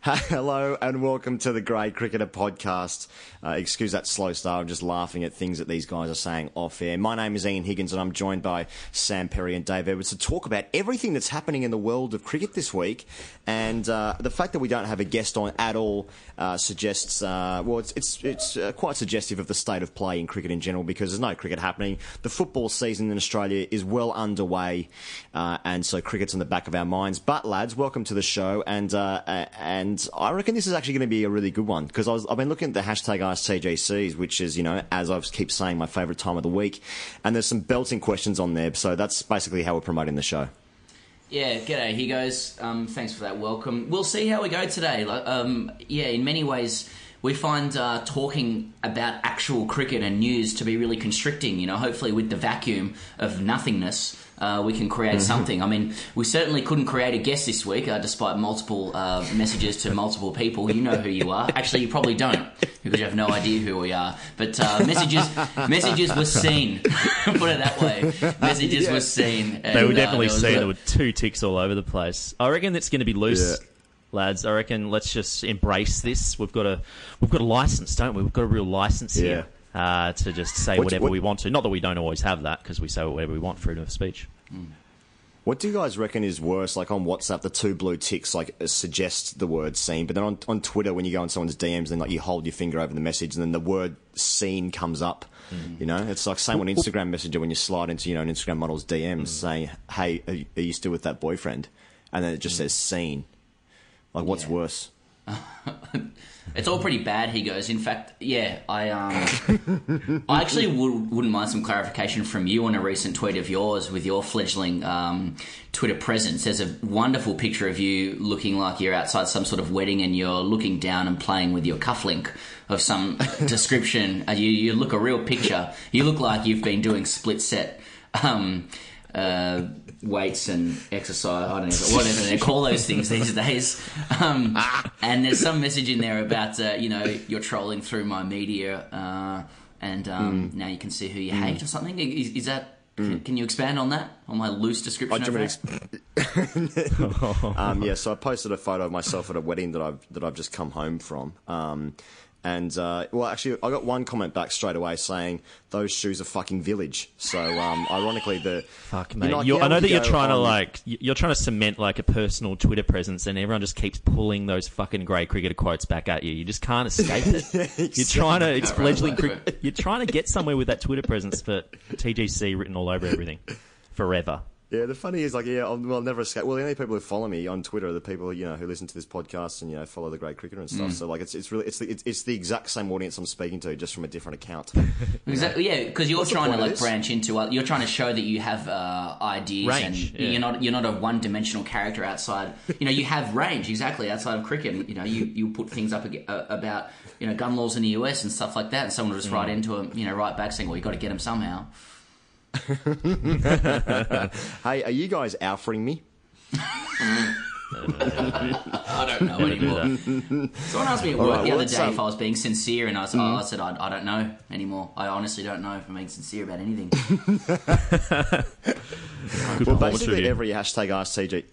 Hello and welcome to the Grade Cricketer podcast. Uh, excuse that slow start. I'm just laughing at things that these guys are saying off air. My name is Ian Higgins and I'm joined by Sam Perry and Dave Edwards to talk about everything that's happening in the world of cricket this week. And uh, the fact that we don't have a guest on at all uh, suggests, uh, well, it's it's, it's uh, quite suggestive of the state of play in cricket in general because there's no cricket happening. The football season in Australia is well underway, uh, and so cricket's on the back of our minds. But lads, welcome to the show, and uh, and I reckon this is actually going to be a really good one because I've been looking at the hashtag AskTGCs, which is you know as I keep saying my favourite time of the week, and there's some belting questions on there. So that's basically how we're promoting the show. Yeah, g'day, Higgo. Um, thanks for that welcome. We'll see how we go today. Um, yeah, in many ways, we find uh, talking about actual cricket and news to be really constricting. You know, hopefully with the vacuum of nothingness, uh, we can create something. I mean, we certainly couldn't create a guest this week, uh, despite multiple uh, messages to multiple people. You know who you are. Actually, you probably don't because you have no idea who we are. But uh, messages, messages were seen. Put it that way. Messages were seen. And, They were and, uh, definitely there seen. a- There were two ticks all over the place. I reckon it's going to be loose, lads. I reckon let's just embrace this. We've got a we've got a license, don't we? We've got a real license here uh, to just say What- whatever what- we want to. Not that we don't always have that because we say whatever we want, freedom of speech. What do you guys reckon is worse? Like on WhatsApp, the two blue ticks like uh, suggest the word "seen," but then on, on Twitter, when you go on someone's DMs, then like you hold your finger over the message, and then the word "seen" comes up. You know, it's like same on Instagram Messenger when you slide into you know an Instagram model's DMs saying, "Hey, are you, still with that boyfriend?" And then it just says "seen." Like, what's Yeah. worse? It's all pretty bad. Higgo. In fact, yeah, I um, I actually would, wouldn't mind some clarification from you on a recent tweet of yours with your fledgling um, Twitter presence. There's a wonderful picture of you looking like you're outside some sort of wedding and you're looking down and playing with your cufflink of some description. Uh, you you look a real picture. You look like you've been doing split set. Um, uh, weights and exercise. I don't know whatever they call those things these days. Um, and there's some message in there about uh, you know you're trolling through my media, uh, and um, now you can see who you hate or something. Is, is that? Can, can you expand on that? On my loose description Oh, of that? want um, yeah, so I posted a photo of myself at a wedding that I've that I've just come home from. And uh, well, actually, I got one comment back straight away saying those shoes are fucking village. So, um, ironically, the Fuck, mate. know, like, You're- yeah, I know that you you're go trying to like you're trying to cement like a personal Twitter presence, and everyone just keeps pulling those fucking Grade Cricketer quotes back at you. You just can't escape it. You're trying to it's fledgling. right, You're trying to get somewhere with that Twitter presence for TGC written all over everything forever. Yeah, the funny is like, yeah, I'll, well, I'll never escape. Well, the only people who follow me on Twitter are the people you know who listen to this podcast and you know follow the Grade Cricketer and stuff. So like, it's it's really it's the, it's, it's the exact same audience I'm speaking to, just from a different account. Exactly. Yeah, because you're What's trying to like branch into. Uh, you're trying to show that you have uh, ideas Range, and yeah. you're not you're not a one dimensional character outside. You know, you have range exactly outside of cricket. You know, you, you put things up uh, about you know gun laws in the US and stuff like that, and someone will just write Mm. into him, you know, right back saying, "Well, you got to get them somehow." hey, are you guys offering me? I don't know anymore. Someone asked me at work right, the well, other day um, if I was being sincere, and I, was, I said I, I don't know anymore. I honestly don't know if I'm being sincere about anything. Well, basically every hashtag AskTG,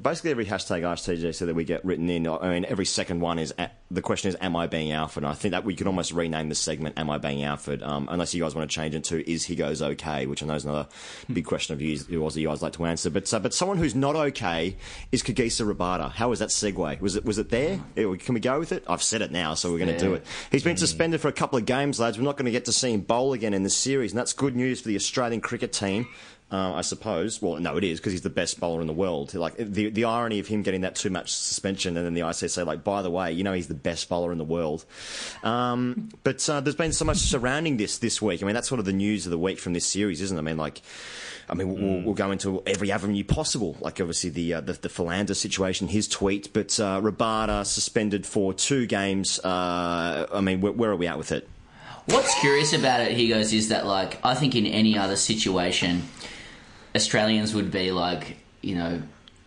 basically every hashtag AskTG so that we get written in. I mean, every second one is a- the question is, "Am I being Alfred? And I think that we could almost rename the segment "Am I being Alfred? Um, unless you guys want to change it to "Is Higgo okay?" Which I know is another big question of you, you you guys like to answer. But uh, but someone who's not okay is Kagiso Rabada. How was that segue? Was it was it there? Yeah, Can we go with it? I've said it now, so we're going to do it. He's been suspended for a couple of games, lads. We're not going to get to see him bowl again in the series, and that's good news for the Australian cricket team. Uh, I suppose. Well, no, it is because he's the best bowler in the world. Like the the irony of him getting that too much suspension, and then the ICC say, like, by the way, you know, he's the best bowler in the world. Um, but uh, there's been so much surrounding this this week. I mean, that's sort of the news of the week from this series, isn't it? I mean, like. I mean, we'll, we'll, go into every avenue possible, like obviously the uh, the, the Philander situation, his tweet, but uh, Rabada suspended for two games. Uh, I mean, where, where, are we at with it? What's curious about it, Higgo, is that like I think in any other situation, Australians would be like, you know,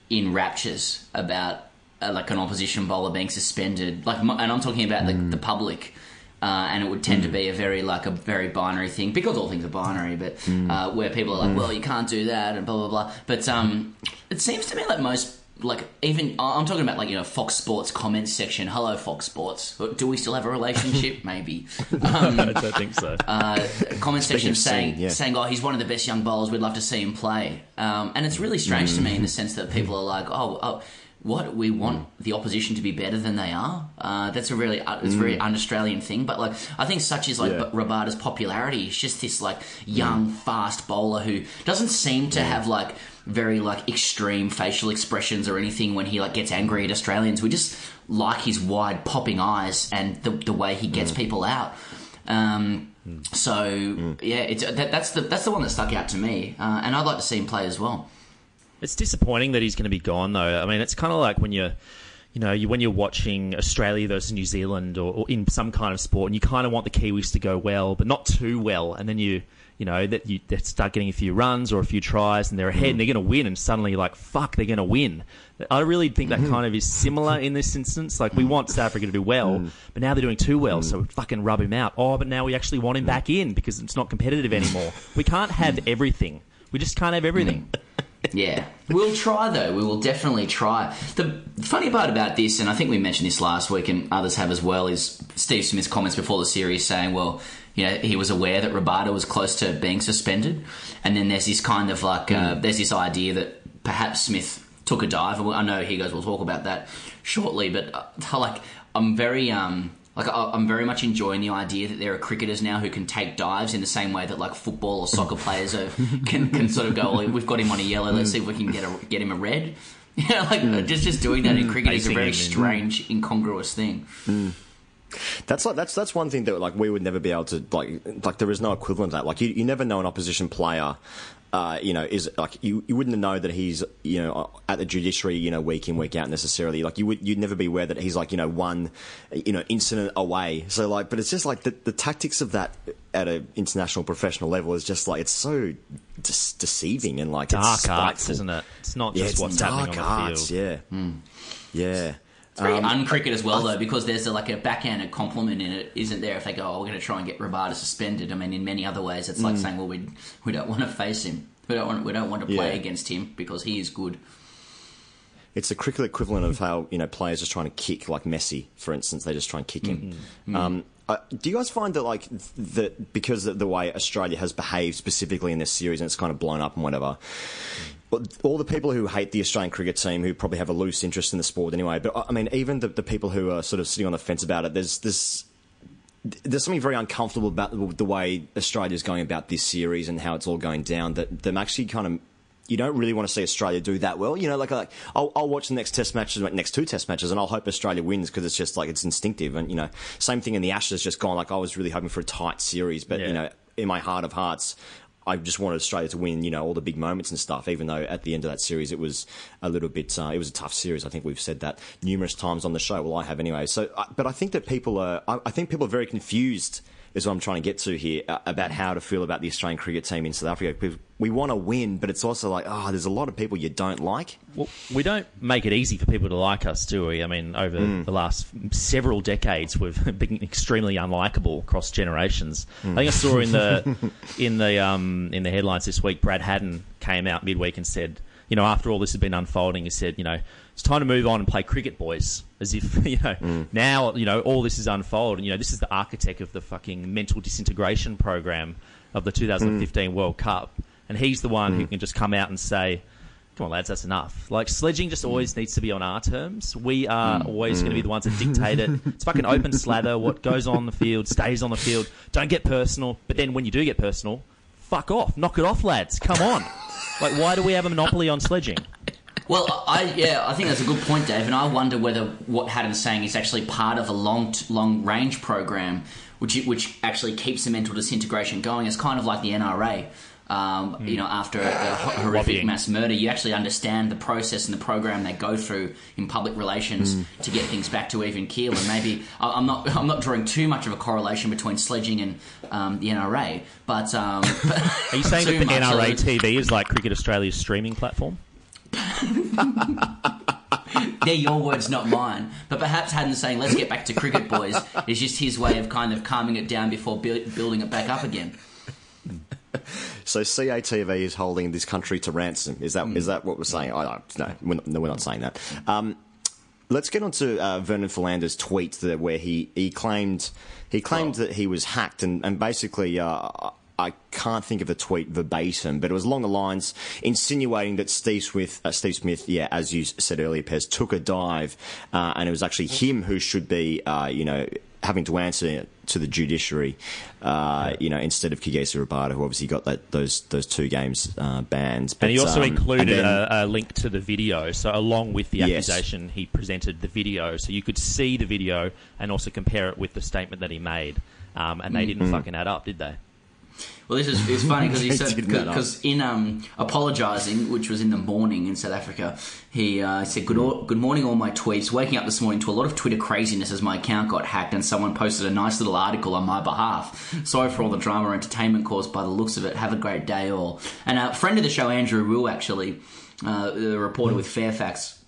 in raptures about uh, like an opposition bowler being suspended. Like, and I'm talking about the, the public. Uh, and it would tend mm. to be a very like a very binary thing because all things are binary, but mm. uh, where people are like, mm. well, you can't do that, and blah blah blah. But um, it seems to me like most like even I'm talking about like you know Fox Sports comments section. Hello, Fox Sports. Do we still have a relationship? Maybe. Um, I don't think so. Uh, comment section saying scene, yeah. saying, "Oh, he's one of the best young bowlers. We'd love to see him play." Um, and it's really strange mm. to me in the sense that people are like, "Oh, oh what we want the opposition to be better than they are. Uh, that's a really uh, it's a very mm. un-Australian thing. But like I think such is like yeah. Rabada's popularity. He's just this like young, mm. fast bowler who doesn't seem to mm. have like very like extreme facial expressions or anything when he like gets angry at Australians. We just like his wide popping eyes and the, the way he gets mm. people out. Um, mm. So mm. yeah, it's that, that's the that's the one that stuck out to me, uh, and I'd like to see him play as well. It's disappointing that he's going to be gone, though. I mean, it's kind of like when you're you know, you, when you're watching Australia versus New Zealand or, or, in some kind of sport, and you kind of want the Kiwis to go well, but not too well, and then you you know, that you they start getting a few runs or a few tries and they're ahead mm. and they're going to win, and suddenly like, fuck, they're going to win. I really think that mm-hmm. kind of is similar in this instance. Like, we want South Africa to do well, mm. but now they're doing too well, mm. so we fucking rub him out. Oh, but now we actually want him back in because it's not competitive anymore. we can't have everything. We just can't have everything. yeah, we'll try though. We will definitely try. The funny part about this, and I think we mentioned this last week, and others have as well, is Steve Smith's comments before the series saying, "Well, you know, he was aware that Rabada was close to being suspended, and then there's this kind of like uh, mm. there's this idea that perhaps Smith took a dive. I know Higgo. We'll talk about that shortly, but uh, like I'm very um like I'm very much enjoying the idea that there are cricketers now who can take dives in the same way that like football or soccer players are, can can sort of go. we've got him on a yellow. Let's see if we can get a, get him a red. Yeah, like mm. just just doing that in cricket is a very strange, incongruous thing. Mm. That's like that's that's one thing that like we would never be able to like like there is no equivalent to that. Like you, you never know an opposition player. Uh, you know, is like you, you wouldn't know that he's you know at the judiciary you know week in week out necessarily. Like you would you'd never be aware that he's like you know one you know incident away. So like, but it's just like the, the tactics of that at an international professional level is just like it's so de- deceiving and like dark arts, isn't it? It's not just yeah, what's happening on the field. Yeah, mm. yeah. Very um, uncricket as well, though, because there's a, like a backhanded compliment in it, isn't there? If they go, "Oh, we're going to try and get Rabada suspended," I mean, in many other ways, it's like mm. saying, "Well, we we don't want to face him. We don't want we don't want to play yeah. against him because he is good." It's the cricket equivalent of how you know players are trying to kick, like Messi, for instance. They just try and kick him. Mm-hmm. Um, uh, do you guys find that like that because of the way Australia has behaved specifically in this series and it's kind of blown up and whatever? All the people who hate the Australian cricket team, who probably have a loose interest in the sport anyway, but I mean, even the, the people who are sort of sitting on the fence about it, there's this. There's something very uncomfortable about the, way Australia's going about this series and how it's all going down. That them actually kind of you don't really want to see Australia do that well. You know, like, like I'll, I'll watch the next test matches, next two test matches, and I'll hope Australia wins because it's just like it's instinctive. And you know, same thing in the Ashes, just gone. Like I was really hoping for a tight series, but yeah. you know, in my heart of hearts, I just wanted Australia to win, you know, all the big moments and stuff. Even though at the end of that series, it was a little bit, uh, it was a tough series. I think we've said that numerous times on the show. Well, I have anyway. So, uh, but I think that people are, I, I think people are very confused is what I'm trying to get to here uh, about how to feel about the Australian cricket team in South Africa. We want to win, but it's also like, oh, there's a lot of people you don't like. Well, we don't make it easy for people to like us, do we? I mean, over mm. the last several decades, we've been extremely unlikable across generations. Mm. I think I saw in the in the um, in the headlines this week, Brad Haddin came out midweek and said, you know, after all this had been unfolding, he said, you know it's time to move on and play cricket, boys. As if you know mm. now you know all this is unfolding. You know this is the architect of the fucking mental disintegration program of the 2015 mm. World Cup, and he's the one mm. who can just come out and say, "Come on, lads, that's enough." Like sledging just always needs to be on our terms. We are mm. always going to be the ones that dictate it. It's fucking open slather. What goes on the field stays on the field. Don't get personal. But then when you do get personal, fuck off. Knock it off, lads. Come on. Like, why do we have a monopoly on sledging? Well, I yeah, I think that's a good point, Dave, and I wonder whether what Haddin's saying is actually part of a long long range program, which which actually keeps the mental disintegration going. It's kind of like the NRA. Um, You know, after a, a horrific Lobbying. mass murder, you actually understand the process and the program they go through in public relations to get things back to even keel. And maybe I- I'm not I'm not drawing too much of a correlation between sledging and um, the NRA, but um, Are you saying that the NRA TV is like Cricket Australia's streaming platform? They're your words, not mine. But perhaps Haddin saying, let's get back to cricket, boys, is just his way of kind of calming it down before bu- building it back up again. So CATV is holding this country to ransom. Is that is that what we're saying? I, no, we're not, no, we're not saying that. Um, let's get on to uh, Vernon Philander's tweet that, where he, he claimed he claimed that he was hacked and and basically. Uh, I can't think of the tweet verbatim, but it was along the lines insinuating that Steve Smith, uh, Steve Smith, yeah, as you said earlier, Pez, took a dive, uh, and it was actually him who should be, uh, you know, having to answer to the judiciary, uh, you know, instead of Kagiso Rabada, who obviously got that those those two games uh, banned. And he also um, included then- a, a link to the video. So, along with the Yes. accusation, he presented the video. So, you could see the video and also compare it with the statement that he made. Um, and they didn't Mm-hmm. fucking add up, did they? Well, this is it's funny because he said did that up. because in um, apologising, which was in the morning in South Africa, he uh, said good good morning all my tweets. Waking up this morning to a lot of Twitter craziness as my account got hacked and someone posted a nice little article on my behalf. Sorry for all the drama and entertainment caused by the looks of it. Have a great day all. And a friend of the show, Andrew Rule, actually, uh, the reporter with Fairfax.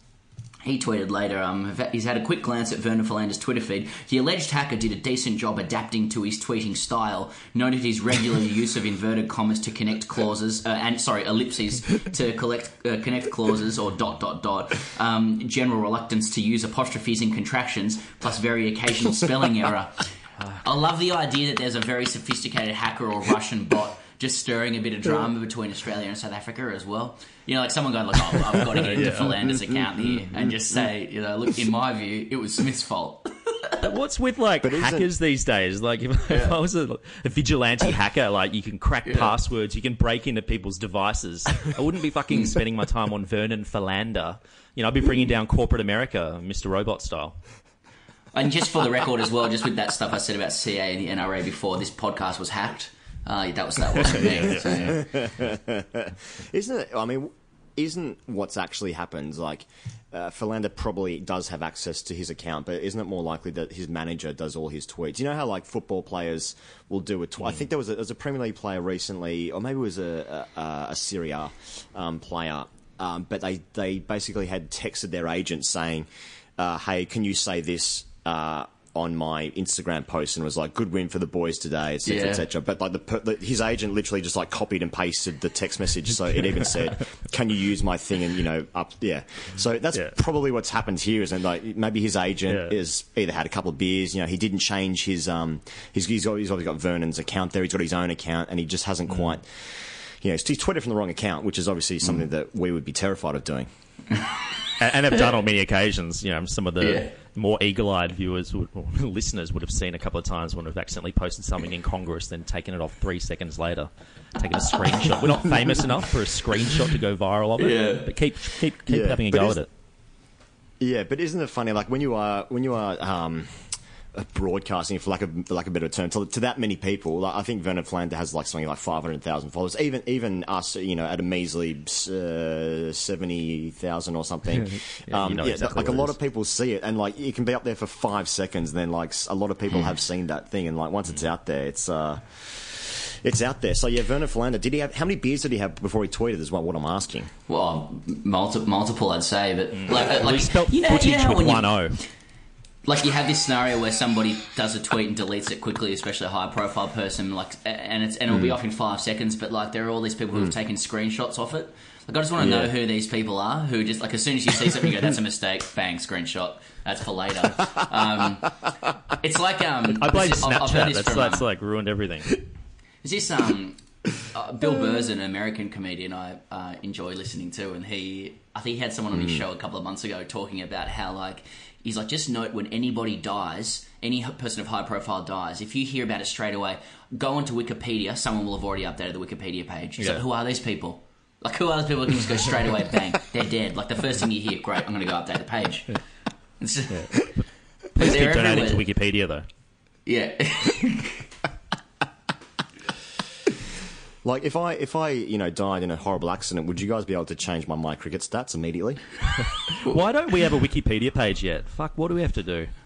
He tweeted later, um, he's had a quick glance at Vernon Philander's Twitter feed. The alleged hacker did a decent job adapting to his tweeting style, noted his regular use of inverted commas to connect clauses, uh, and sorry, ellipses to collect, uh, connect clauses or dot dot dot, um, general reluctance to use apostrophes and contractions, plus very occasional spelling error. I love the idea that there's a very sophisticated hacker or Russian bot just stirring a bit of drama between Australia and South Africa as well. You know, like someone going like, "Oh, I've got to get into Philander's account here," mm-hmm. and just say, you know, look, in my view, it was Smith's fault. What's with like isn't- hackers these days? Like, if, if I was a, a vigilante hacker, like you can crack passwords, you can break into people's devices. I wouldn't be fucking spending my time on Vernon Philander. You know, I'd be bringing down corporate America, Mr. Robot style. And just for the record as well, just with that stuff I said about CA and the NRA before, this podcast was hacked. Uh, that was that wasn't me. So, yeah. Isn't it? I mean, isn't what's actually happened like? Uh, Philander probably does have access to his account, but isn't it more likely that his manager does all his tweets? You know how like football players will do a tweet. I think there was a, there was a Premier League player recently, or maybe it was a a, a Serie A um, player, um, but they they basically had texted their agent saying, uh, "Hey, can you say this?" Uh, on my Instagram post and was like, "Good win for the boys today," etc., Yeah. etc. But like the, per- the his agent literally just like copied and pasted the text message, so it even said, "Can you use my thing?" and you know, up yeah. So that's Yeah. probably what's happened here. Isn't it? like maybe his agent Yeah. is either had a couple of beers, you know, he didn't change his um, he's he's, got, he's obviously got Vernon's account there, he's got his own account, and he just hasn't Mm. quite. You know, he's tweeted from the wrong account, which is obviously something that we would be terrified of doing. and, and have done on many occasions. You know, some of the. More eagle-eyed viewers would, or listeners would have seen a couple of times when we've accidentally posted something in Congress, then taken it off three seconds later, taken a screenshot. We're not famous enough for a screenshot to go viral of it, Yeah. but keep keep keep Yeah, having a but go at it. Yeah, but isn't it funny? Like when you are when you are um, broadcasting, for lack of for lack of a better term, to, to that many people. Like, I think Vernon Philander has like something like five hundred thousand followers. Even even us, you know, at a measly uh, seventy thousand or something. Yeah, you know exactly like a lot is. of people see it, and like you can be up there for five seconds, and then like a lot of people have seen that thing, and like once it's out there, it's. uh it's out there. So yeah, Vernon Philander. Did he have how many beers did he have before he tweeted? Is what what I'm asking. Well, multi- multiple, I'd say, but like, uh, He like spelt you know, footage you know with when you- one O. like you have this scenario where somebody does a tweet and deletes it quickly, especially a high profile person, like, and it's and it'll be Mm. off in five seconds. But like, there are all these people who have taken screenshots off it. Like, I just want to know who these people are. Who just like as soon as you see something, you go, "That's a mistake." Bang, screenshot. That's for later. Um, it's like um, I blame I've- I've heard Snapchat. this That's from, that's um, like ruined everything. is this um uh, Bill Burr's an American comedian I uh, enjoy listening to, and he I think he had someone on his show a couple of months ago talking about how like he's like just note when anybody dies, any person of high profile dies, if you hear about it straight away, go onto Wikipedia. Someone will have already updated the Wikipedia page. So Yeah. who are these people? Like who other people can just go straight away, bang, they're dead. Like the first thing you hear, great, I'm going to go update the page. Just, Please they're keep donating to. Wikipedia though. Yeah, Like if I if I you know died in a horrible accident, would you guys be able to change my my cricket stats immediately? Why don't we have a Wikipedia page yet? Fuck, what do we have to do?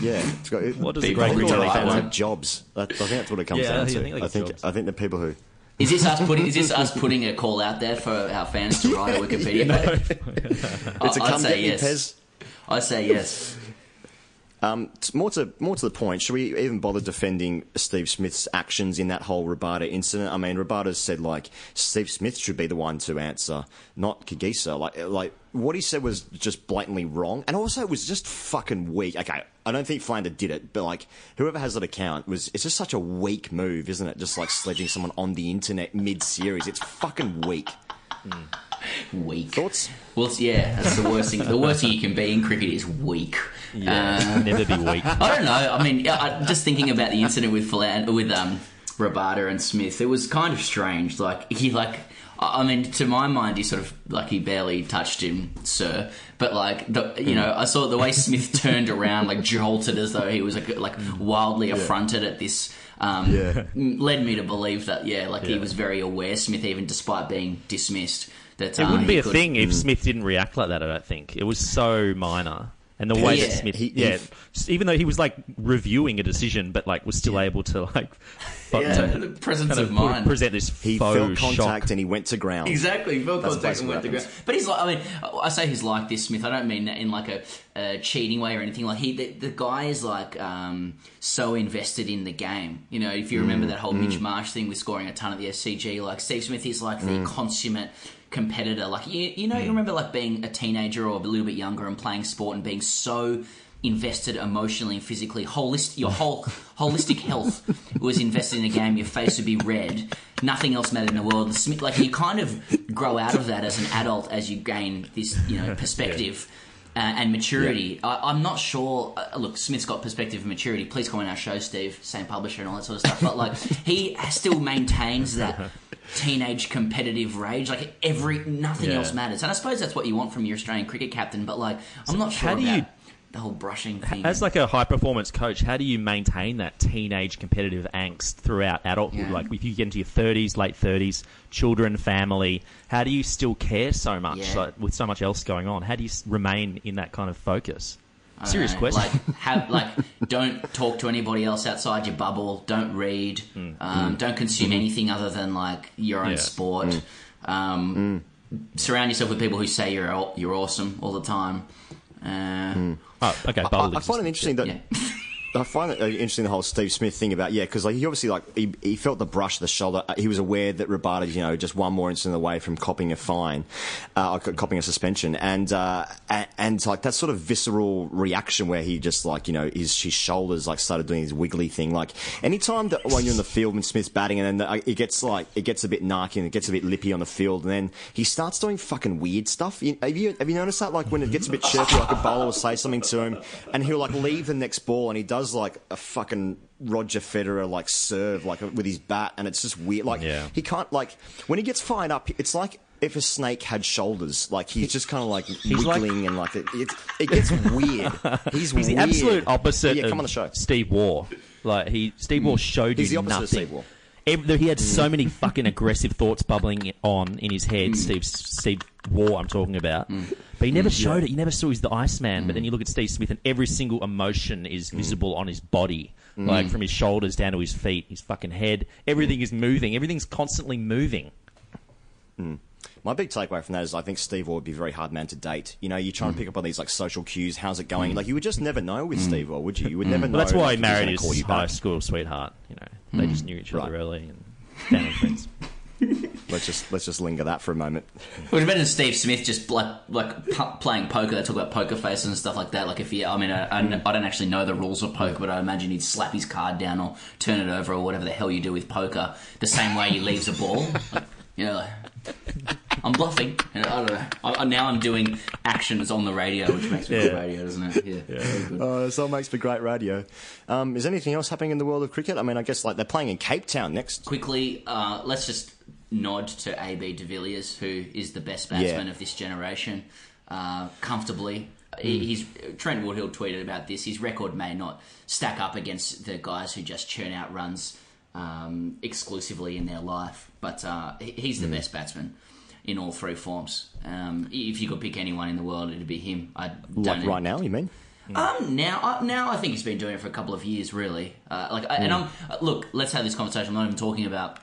Yeah. It's got, it, What does the great who cricket don't like fans have? jobs. That, I think that's what it comes Yeah, down I to. think they I think jobs. I think the people who is this us putting? Is this us putting a call out there for our fans to write a Wikipedia page? it's a I'd come say get me yes. Pez. I say yes. Um, more to more to the point, should we even bother defending Steve Smith's actions in that whole Rabada incident? I mean, Rabada said like Steve Smith should be the one to answer, not Kagiso. Like like what he said was just blatantly wrong, and also it was just fucking weak. Okay, I don't think Philander did it, but like whoever has that account was it's just such a weak move, isn't it? Just like sledging someone on the internet mid series, it's fucking weak. Weak. Thoughts? Well, yeah, that's the worst thing. The worst thing you can be in cricket is weak. Yeah, never be weak. I don't know. I mean, yeah, I, just thinking about the incident with Philan- with um, Rabada and Smith, it was kind of strange. Like he like. I mean, to my mind, he sort of like he barely touched him, sir. But like, the, you know, I saw the way Smith turned around, like jolted as though he was like, like wildly affronted at this. Um, Yeah. led me to believe that, yeah, like he was very aware, Smith, even despite being dismissed. That It um, wouldn't be a could- thing if Smith didn't react like that. I don't think it was so minor, and the way Yeah, that Smith, he- he- yeah, even though he was like reviewing a decision, but like was still able to like, but Yeah, to the presence kind of of mind. present this He faux felt contact shock. and he went to ground. Exactly, felt That's contact and basically went to ground. But he's like, I mean, I say he's like this, Smith. I don't mean that in like a, a cheating way or anything. Like he, the, the guy is like um, so invested in the game. You know, if you remember mm. that whole Mitch mm. Marsh thing with scoring a ton at the SCG, like Steve Smith is like the mm. consummate competitor. Like you, you know, you hmm. remember like being a teenager or a little bit younger and playing sport and being so invested emotionally and physically holistic your whole holistic health was invested in the game your face would be red nothing else mattered in the world. Like you kind of grow out of that as an adult as you gain this you know perspective uh, and maturity. I, i'm not sure uh, look smith's got perspective and maturity. Please come on our show steve same publisher and all that sort of stuff. But like he still maintains that teenage competitive rage. Like every nothing Yeah. else matters. And i suppose that's what you want from your australian cricket captain but like i'm not sure how do about you- the whole brushing thing As like a high performance coach, how do you maintain that teenage competitive angst throughout adulthood? Yeah. Like if you get into your thirties, late thirties, children, family, how do you still care so much Yeah. like, with so much else going on? How do you remain in that kind of focus? I Serious know, question. Like, have like, don't talk to anybody else outside your bubble. Don't read. Um, don't consume anything other than like your own Hmm. Yeah. sport. Um, Surround yourself with people who say you're you're awesome all the time. Uh, Oh, okay. I, I find it interesting that Yeah. I find it uh, interesting the whole Steve Smith thing about yeah because like he obviously like he, he felt the brush of the shoulder. Uh, he was aware that Rabada you know just one more incident away from copping a fine uh, co- copping a suspension. And uh, and, and like that sort of visceral reaction where he just like you know his his shoulders like started doing his wiggly thing like anytime that when you're in the field when Smith's batting and then the, it gets like it gets a bit narky and it gets a bit lippy on the field and then he starts doing fucking weird stuff. You- have you have you noticed that? Like when it gets a bit chirpy like a bowler will say something to him and he'll like leave the next ball and he does like a fucking Roger Federer like serve like with his bat and it's just weird like Yeah. he can't like when he gets fired up it's like if a snake had shoulders like he's just kind of like like- wiggling and like it, it, it gets weird he's, He's the absolute opposite yeah of come on the show Steve Waugh. Like he, Steve hmm. Waugh showed He's you the opposite of nothing. Steve Waugh. Ev- he had so many mm. fucking aggressive thoughts bubbling on in his head. Mm. Steve Steve Waugh, I'm talking about, mm. but he never showed it. You never saw he's the Iceman. But then you look at Steve Smith, and every single emotion is visible on his body, like from his shoulders down to his feet, his fucking head. Everything is moving. Everything's constantly moving. My big takeaway from that is I think Steve Waugh would be a very hard man to date. You know, you're try and pick up on these like social cues. How's it going? Like you would just never know with Steve Waugh, would you? You would never know. Well, that's why he he's married gonna his call you high school sweetheart. You know, they mm. just knew each other Right. early and family friends. Let's just let's just linger that for a moment. Would imagine Steve Smith just like like pu- playing poker. They talk about poker faces and stuff like that. Like if he, I mean, I, I, I don't actually know the rules of poker, but I imagine he'd slap his card down or turn it over or whatever the hell you do with poker. The same way he leaves a ball. Like, you know, like, I'm bluffing. You I don't know. I, I- now I'm doing actions on the radio, which makes me good Yeah. radio, doesn't it? Yeah, very good. Uh, so it makes for great radio. Um, is anything else happening in the world of cricket? I mean, I guess like they're playing in Cape Town next. quickly, uh, let's just nod to AB de Villiers, who is the best batsman Yeah. of this generation, uh, comfortably. He- He's Trent Woodhill tweeted about this. His record may not stack up against the guys who just churn out runs um, exclusively in their life, but uh, he- he's the best batsman in all three forms. Um, if you could pick anyone in the world, it'd be him. I don't Like right now, you mean? um, now, uh, now I think he's been doing it for a couple of years, really. Uh, like, I and I'm uh, look. Let's have this conversation. I'm not even talking about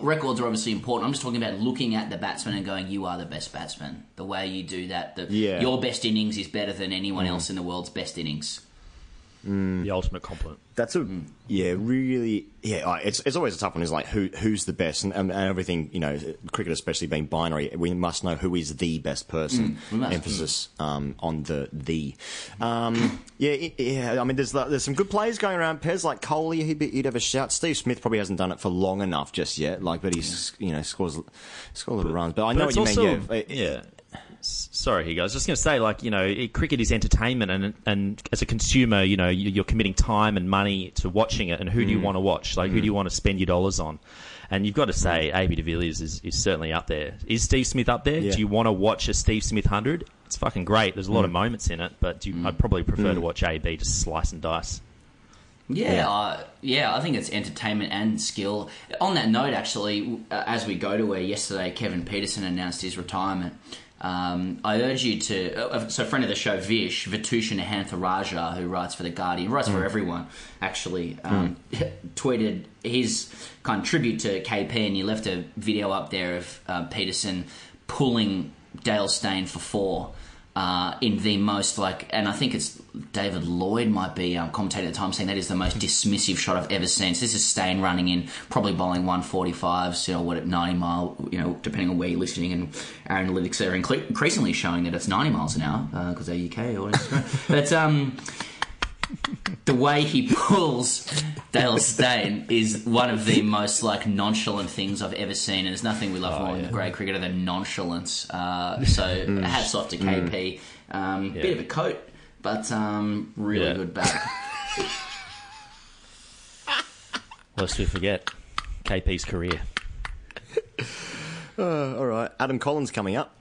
records are obviously important. I'm just talking about looking at the batsman and going, "You are the best batsman." The way you do that, the, Yeah. your best innings is better than anyone else in the world's best innings. The ultimate compliment. That's a yeah, really yeah. It's it's always a tough one. Is like who who's the best, and, and everything. You know, cricket especially being binary, we must know who is the best person. we must. Emphasis um, on the the. Um, yeah, it- yeah. I mean, there's there's some good players going around. Pez like Kohli, he'd, be, he'd have a shout. Steve Smith probably hasn't done it for long enough just yet. Like, but he's you know scores scores little runs. But I know But what you also, mean. Yeah, yeah. Sorry. I was just going to say, like, you know, it- cricket is entertainment, and and as a consumer, you know, you- you're committing time and money to watching it, and who Mm. do you want to watch? Like, who do you want to spend your dollars on? And you've got to say, AB de Villiers is, is certainly up there. Is Steve Smith up there? Yeah. Do you want to watch a Steve Smith hundred? It's fucking great. There's a lot of Mm. moments in it, but do you, I'd probably prefer to watch AB just slice and dice. Yeah, Yeah. Uh, yeah, I think it's entertainment and skill. On that note, actually, uh, as we go to where yesterday Kevin Pietersen announced his retirement, um, I urge you to. Uh, so, friend of the show, Vish, Vithushan Ehantharajah, who writes for The Guardian, writes for everyone, actually, um, tweeted his kind of tribute to KP, and he left a video up there of uh, Peterson pulling Dale Steyn for four uh, in the most like, and I think it's David Lloyd might be um, commentating at the time saying that is the most dismissive shot I've ever seen. So this is Steyn running in, probably bowling 145s, you know, what at 90 mile, you know, depending on where you're listening, and our analytics are incre- increasingly showing that it's 90 miles an hour because they're UK audience. but um, the way he pulls Dale Steyn is one of the most like nonchalant things I've ever seen, and there's nothing we love more in the Grade Cricketer than nonchalance. Uh, so hats off to KP. Um, Bit of a coat, but um, really Yeah. good bat. Lest we forget KP's career. all right, Adam Collins coming up.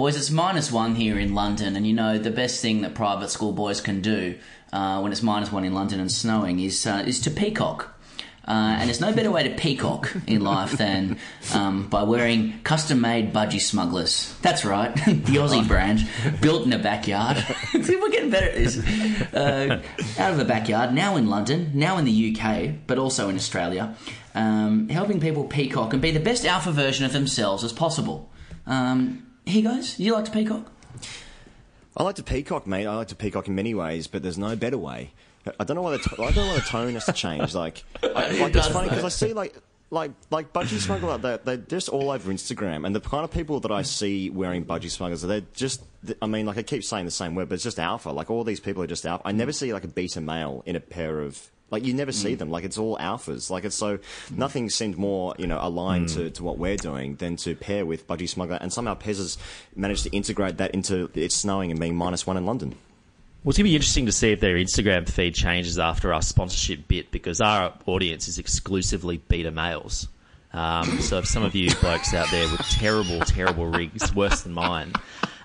Boys, it's minus one here in London, and you know the best thing that private school boys can do uh, when it's minus one in London and snowing is uh, is to peacock. Uh, and there's no better way to peacock in life than um, by wearing custom-made budgie smugglers. That's right, the Aussie brand, built in a backyard. We're getting better at this. Uh, out of the backyard, now in London, now in the UK, but also in Australia, um, helping people peacock and be the best alpha version of themselves as possible. Um, here goes. You like to peacock? I like to peacock, mate. I like to peacock in many ways, but there's no better way. I don't know why the to- I don't know why the tone has to change. Like, I, like it's funny because. I see like like like budgie smuggler. They're, they're just all over Instagram, and the kind of people that I see wearing budgie smugglers, they're just. I mean, like I keep saying the same word, but it's just alpha. Like all these people are just alpha. I never see like a beta male in a pair of. Like you never see them. Like it's all alphas. Like it's so nothing seemed more you know aligned to, to what we're doing than to pair with Budgie Smuggler. And somehow Pez has managed to integrate that into it's snowing and being minus one in London. Well, it's going to be interesting to see if their Instagram feed changes after our sponsorship bit because our audience is exclusively beta males. Um, so if some of you blokes out there with terrible, terrible rigs, worse than mine,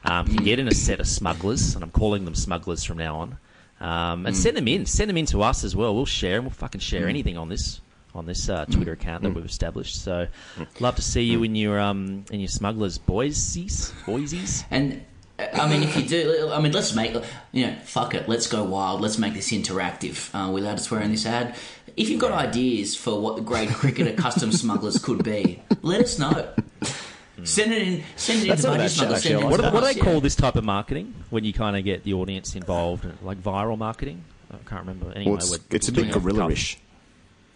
um, can get in a set of smugglers, and I'm calling them smugglers from now on, um, and send them in, send them in to us as well. We'll share, and we'll fucking share anything on this on this uh, Twitter account that we've established. So, love to see you in your um, in your smugglers, boysies, boysies. And uh, I mean, if you do, I mean, let's make you know, fuck it, let's go wild, let's make this interactive. Uh, we allowed to swear in this ad. If you've got ideas for what the Grade Cricketer custom smugglers could be, let us know. Send it in. Send it That's into not a Budgie bad Smugglers. send actually. What, into do- what do us, they yeah. call this type of marketing when you kind of get the audience involved, like viral marketing? I can't remember. Anyway, Well, it's, we're it's a doing bit it off the cuff. gorilla-ish.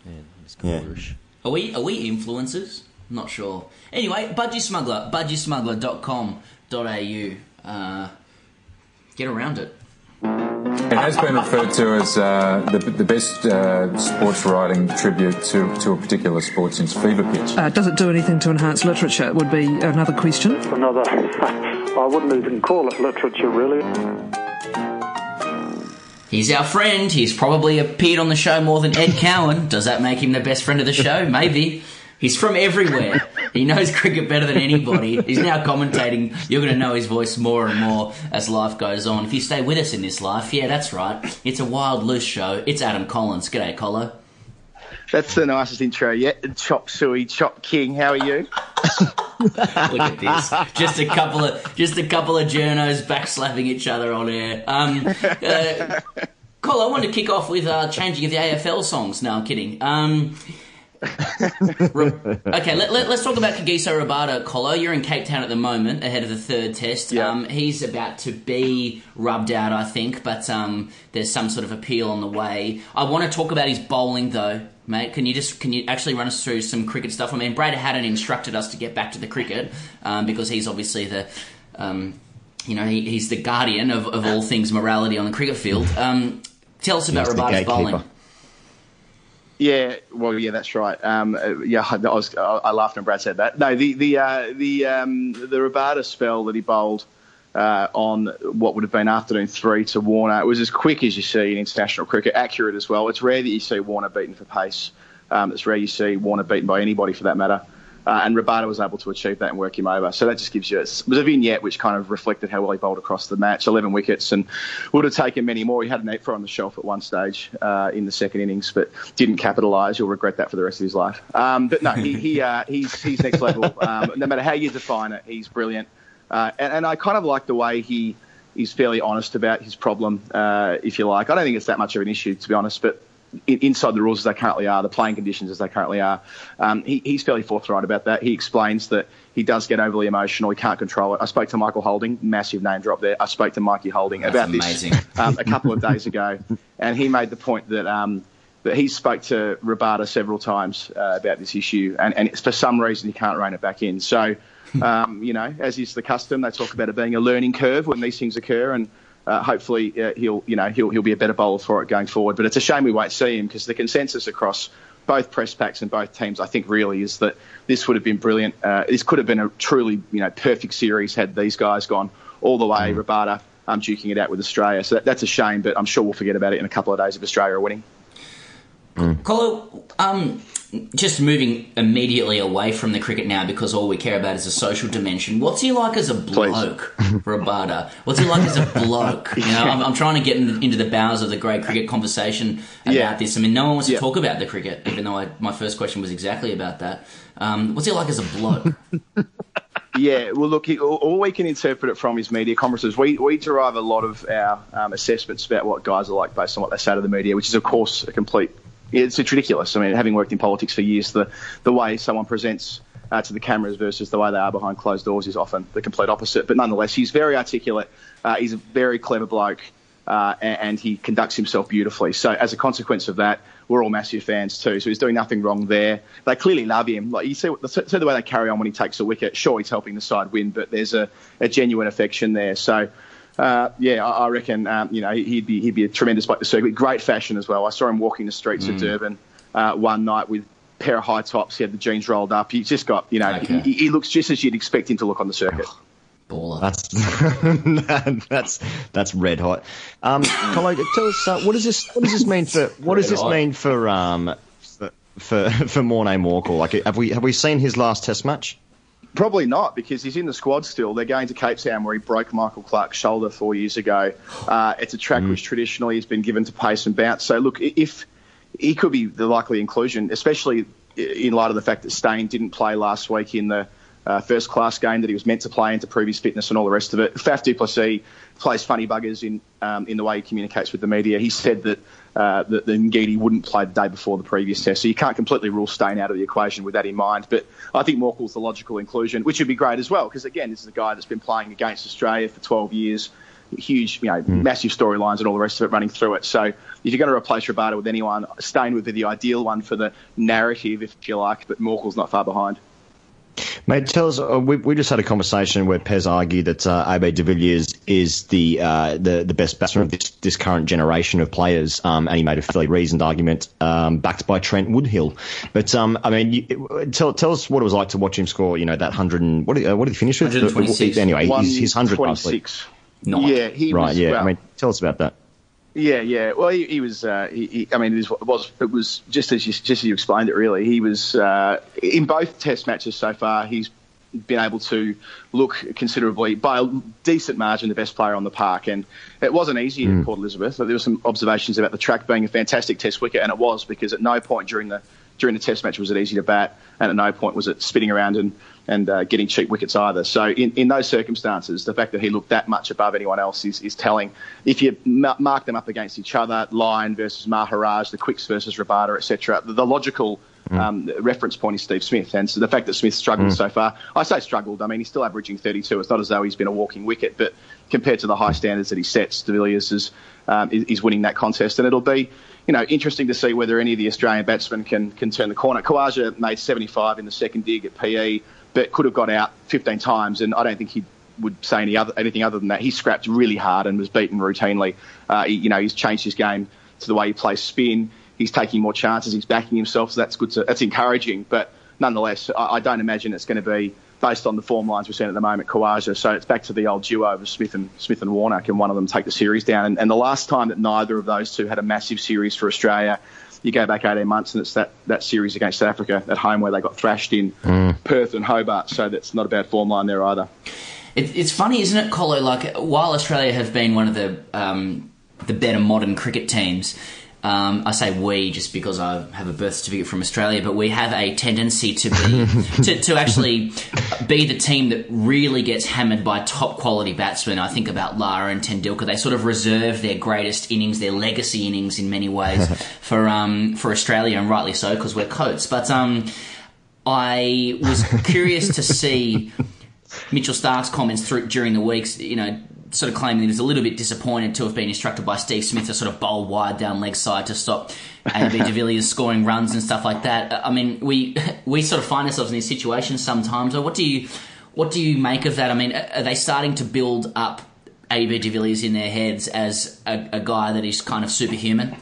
Yeah, it's Yeah. gorilla-ish. Are we are we influencers? Not sure. Anyway, Budgie Smuggler, budgiesmuggler.com.au. Uh, get around it. It has been referred to as uh, the, the best uh, sports writing tribute to, to a particular sport since Fever Pitch. Uh, does it do anything to enhance literature? Would be another question. another. I wouldn't even call it literature, really. He's our friend. He's probably appeared on the show more than Ed Cowan. Does that make him the best friend of the show? Maybe. He's from everywhere. he knows cricket better than anybody. He's now commentating. You're going to know his voice more and more as life goes on. If you stay with us in this life, yeah, that's right. It's a wild, loose show. It's Adam Collins. G'day, Collo. That's the nicest intro yet. Chop suey, chop king. How are you? Look at this. Just a couple of just a couple of journos backslapping each other on air. Um, uh, Cole, I wanted to kick off with uh, changing of the AFL songs. No, I'm kidding. Um, okay, let, us let, talk about Kagiso Rabada. Colo, you're in Cape Town at the moment, ahead of the third test. Yeah. Um, he's about to be rubbed out, I think, but um, there's some sort of appeal on the way. I want to talk about his bowling, though, mate. Can you just can you actually run us through some cricket stuff? I mean, Brad Haddin instructed us to get back to the cricket um, because he's obviously the um, you know he, he's the guardian of, of all things morality on the cricket field. Um, tell us about Rabada's bowling. Yeah, well, yeah, that's right. Um, uh, yeah, I, was, I laughed when Brad said that. No, the the uh, the um, the Rabada spell that he bowled uh, on what would have been afternoon three to Warner it was as quick as you see in international cricket, accurate as well. It's rare that you see Warner beaten for pace. Um, it's rare you see Warner beaten by anybody for that matter. Uh, and Rabada was able to achieve that and work him over. So that just gives you, it was a vignette which kind of reflected how well he bowled across the match 11 wickets and would have taken many more. He had an eight for on the shelf at one stage uh, in the second innings, but didn't capitalise. You'll regret that for the rest of his life. Um, but no, he, he uh, he's, he's next level. Um, no matter how you define it, he's brilliant. Uh, and, and I kind of like the way he he's fairly honest about his problem, uh, if you like. I don't think it's that much of an issue, to be honest, but inside the rules as they currently are, the playing conditions as they currently are. Um, he, he's fairly forthright about that. He explains that he does get overly emotional. He can't control it. I spoke to Michael Holding, massive name drop there. I spoke to Mikey Holding That's about amazing. this um, a couple of days ago, and he made the point that. Um, that he spoke to Rabada several times uh, about this issue, and, and for some reason he can't rein it back in. So, um, you know, as is the custom, they talk about it being a learning curve when these things occur, and uh, hopefully uh, he'll you know he'll he'll be a better bowler for it going forward. But it's a shame we won't see him because the consensus across both press packs and both teams, I think, really is that this would have been brilliant. Uh, this could have been a truly you know perfect series had these guys gone all the way. Mm. Rabada um, duking it out with Australia, so that, that's a shame. But I'm sure we'll forget about it in a couple of days if Australia are winning. Mm. Colo, um, just moving immediately away from the cricket now because all we care about is the social dimension. What's he like as a bloke, Rabada? What's he like as a bloke? You know, I'm, I'm trying to get in, into the bowels of the great cricket conversation about Yeah. this. I mean, no one wants to Yeah. talk about the cricket, even though I, my first question was exactly about that. Um, what's he like as a bloke? Yeah, well, look, all, all we can interpret it from his media conferences. We, we derive a lot of our um, assessments about what guys are like based on what they say to the media, which is, of course, a complete. It's, it's ridiculous. I mean, having worked in politics for years, the, the way someone presents uh, to the cameras versus the way they are behind closed doors is often the complete opposite. But nonetheless, he's very articulate. Uh, he's a very clever bloke. Uh, and, and he conducts himself beautifully. So, as a consequence of that, we're all massive fans too. So he's doing nothing wrong there. They clearly love him. Like you see, see the way they carry on when he takes a wicket. Sure, he's helping the side win, but there's a, a genuine affection there. So. Uh, yeah, I, I reckon um, you know he'd be he'd be a tremendous bloke to circuit. Great fashion as well. I saw him walking the streets of Durban uh, one night with a pair of high tops. He had the jeans rolled up. He's just got you know Okay. he, he looks just as you'd expect him to look on the circuit. Baller. That's that's that's red hot. Um, Colo, tell us uh, what does this what does this mean for what does this hot. mean for um for for, for Morne Morkel? Like, have we have we seen his last Test match? Probably not because he's in the squad still. They're going to Cape Town where he broke Michael Clarke's shoulder four years ago. Uh, it's a track which traditionally has been given to pace and bounce. So look, if he could be the likely inclusion, especially in light of the fact that Steyn didn't play last week in the uh, first class game that he was meant to play and to prove his fitness and all the rest of it. Faf du Plessis plays funny buggers in um, in the way he communicates with the media. He said that uh, that the Ngidi wouldn't play the day before the previous test, so you can't completely rule Steyn out of the equation with that in mind. But I think Morkel's the logical inclusion, which would be great as well, because again, this is a guy that's been playing against Australia for 12 years. Huge, you know, massive storylines and all the rest of it running through it. So if you're going to replace Rabada with anyone, Steyn would be the ideal one for the narrative, if you like. But Morkel's not far behind. Mate, tell us. Uh, we, we just had a conversation where Pez argued that uh, AB de Villiers is the uh, the the best batsman of this, this current generation of players, um, and he made a fairly reasoned argument um, backed by Trent Woodhill. But um, I mean, you, tell tell us what it was like to watch him score. You know that hundred and what did, uh, what did he finish with? Anyway, his, his hundred last week. 126. Yeah, he Right. was, Yeah. well, I mean, tell us about that. Yeah, yeah. Well, he, he was. Uh, he, he, I mean, it was. It was just as you just as you explained it. Really, he was uh, in both Test matches so far. He's been able to look considerably by a decent margin the best player on the park, and it wasn't easy mm. at Port Elizabeth. There were some observations about the track being a fantastic Test wicket, and it was because at no point during the during the Test match was it easy to bat, and at no point was it spinning around and and uh, getting cheap wickets either. So in, in those circumstances, the fact that he looked that much above anyone else is, is telling. If you mark them up against each other, Lyon versus Maharaj, the Quicks versus Rabada, etc., the, the, logical mm. um, reference point is Steve Smith. And so the fact that Smith struggled mm. so far, I say struggled. I mean, he's still averaging 32. It's not as though he's been a walking wicket, but compared to the high standards that he sets, De Villiers is, um, is winning that contest, and it'll be you know, interesting to see whether any of the Australian batsmen can can turn the corner. Khawaja made 75 in the second dig at PE, but could have got out 15 times, and I don't think he would say any other anything other than that. He scrapped really hard and was beaten routinely. Uh, he, you know, he's changed his game to the way he plays spin. He's taking more chances. He's backing himself, so that's good. To, that's encouraging, but nonetheless, I, I don't imagine it's going to be based on the form lines we're seeing at the moment, Khawaja. So it's back to the old duo of Smith and Smith and Warner. Can one of them take the series down? And, and the last time that neither of those two had a massive series for Australia, you go back 18 months and it's that, that series against South Africa at home where they got thrashed in mm. Perth and Hobart. So that's not a bad form line there either. It, it's funny, isn't it, Colo? Like while Australia have been one of the um, the better modern cricket teams, um, I say we just because I have a birth certificate from Australia, but we have a tendency to be to, to actually be the team that really gets hammered by top quality batsmen. I think about Lara and Tendulkar; they sort of reserve their greatest innings, their legacy innings, in many ways for um, for Australia, and rightly so because we're coats. But um, I was curious to see Mitchell Starc's comments through, during the weeks. You know, sort of claiming he was a little bit disappointed to have been instructed by Steve Smith to sort of bowl wide down leg side to stop AB de Villiers scoring runs and stuff like that. I mean, we we sort of find ourselves in these situations sometimes. What do you what do you make of that? I mean, are they starting to build up AB de Villiers in their heads as a, a guy that is kind of superhuman?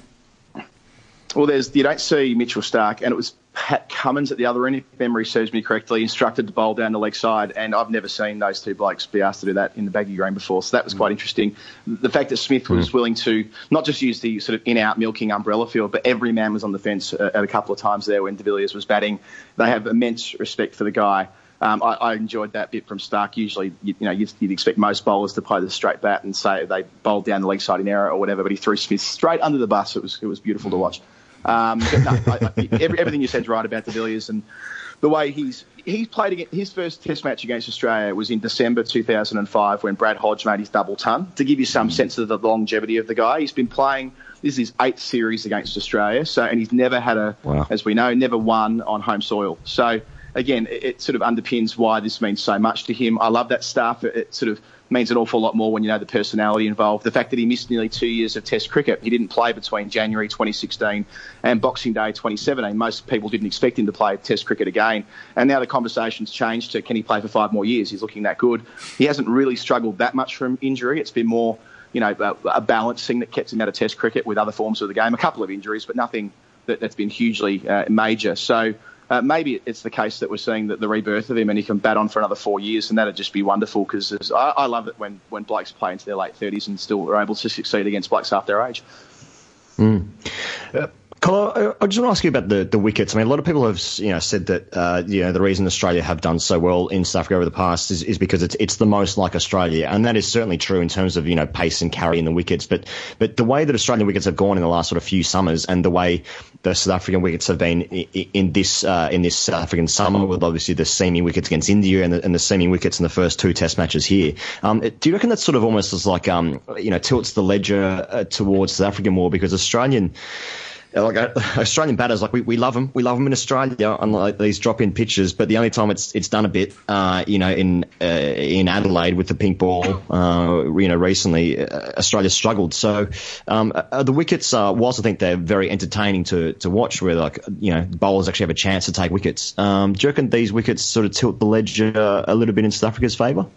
Well, there's you don't see Mitchell Starc, and it was Pat Cummins at the other end, if memory serves me correctly, instructed to bowl down the leg side, and I've never seen those two blokes be asked to do that in the baggy green before. So that was quite interesting. The fact that Smith was mm. willing to not just use the sort of in-out milking umbrella field, but every man was on the fence uh, at a couple of times there when De Villiers was batting. They have immense respect for the guy. Um, I, I, enjoyed that bit from Starc. Usually, you, you know, you'd, you'd, expect most bowlers to play the straight bat and say they bowled down the leg side in error or whatever, but he threw Smith straight under the bus. It was it was beautiful to watch. Um, but no, I, I, every, everything you said is right about De Villiers and the way he's he's played against, his first Test match against Australia was in December 2005 when Brad Hodge made his double ton. To give you some sense of the longevity of the guy, he's been playing. This is his eighth series against Australia, so and he's never had a, wow. as we know, never won on home soil. So again, it, it, sort of underpins why this means so much to him. I love that stuff. It, it sort of means an awful lot more when you know the personality involved. The fact that he missed nearly two years of Test cricket, he didn't play between January 2016 and Boxing Day 2017. Most people didn't expect him to play Test cricket again, and now the conversation's changed to can he play for five more years? He's looking that good. He hasn't really struggled that much from injury. It's been more, you know, a, a balancing that kept him out of Test cricket with other forms of the game. A couple of injuries, but nothing that, has been hugely uh, major. So uh, maybe it's the case that we're seeing that the rebirth of him and he can bat on for another four years, and that'd just be wonderful because I, I, love it when, when blokes play into their late 30s and still are able to succeed against blokes half their age. Mm. Colo, I just want to ask you about the, the wickets. I mean, a lot of people have you know said that uh, you know the reason Australia have done so well in South Africa over the past is, is because it's it's the most like Australia, and that is certainly true in terms of you know pace and carry in the wickets. But but the way that Australian wickets have gone in the last sort of few summers, and the way the South African wickets have been in, in this uh, in this South African summer, with obviously the seaming wickets against India and the, and the seaming wickets in the first two Test matches here. Um, do you reckon that sort of almost is like um, you know tilts the ledger uh, towards South African more because Australian like uh, Australian batters, like we, we love them, we love them in Australia, unlike these drop in pitches. But the only time it's it's done a bit, uh, you know, in uh, in Adelaide with the pink ball, uh, you know, recently uh, Australia struggled. So um, uh, the wickets, whilst I think they're very entertaining to to watch, where like you know bowlers actually have a chance to take wickets. Um, do you reckon these wickets sort of tilt the ledger a little bit in South Africa's favour?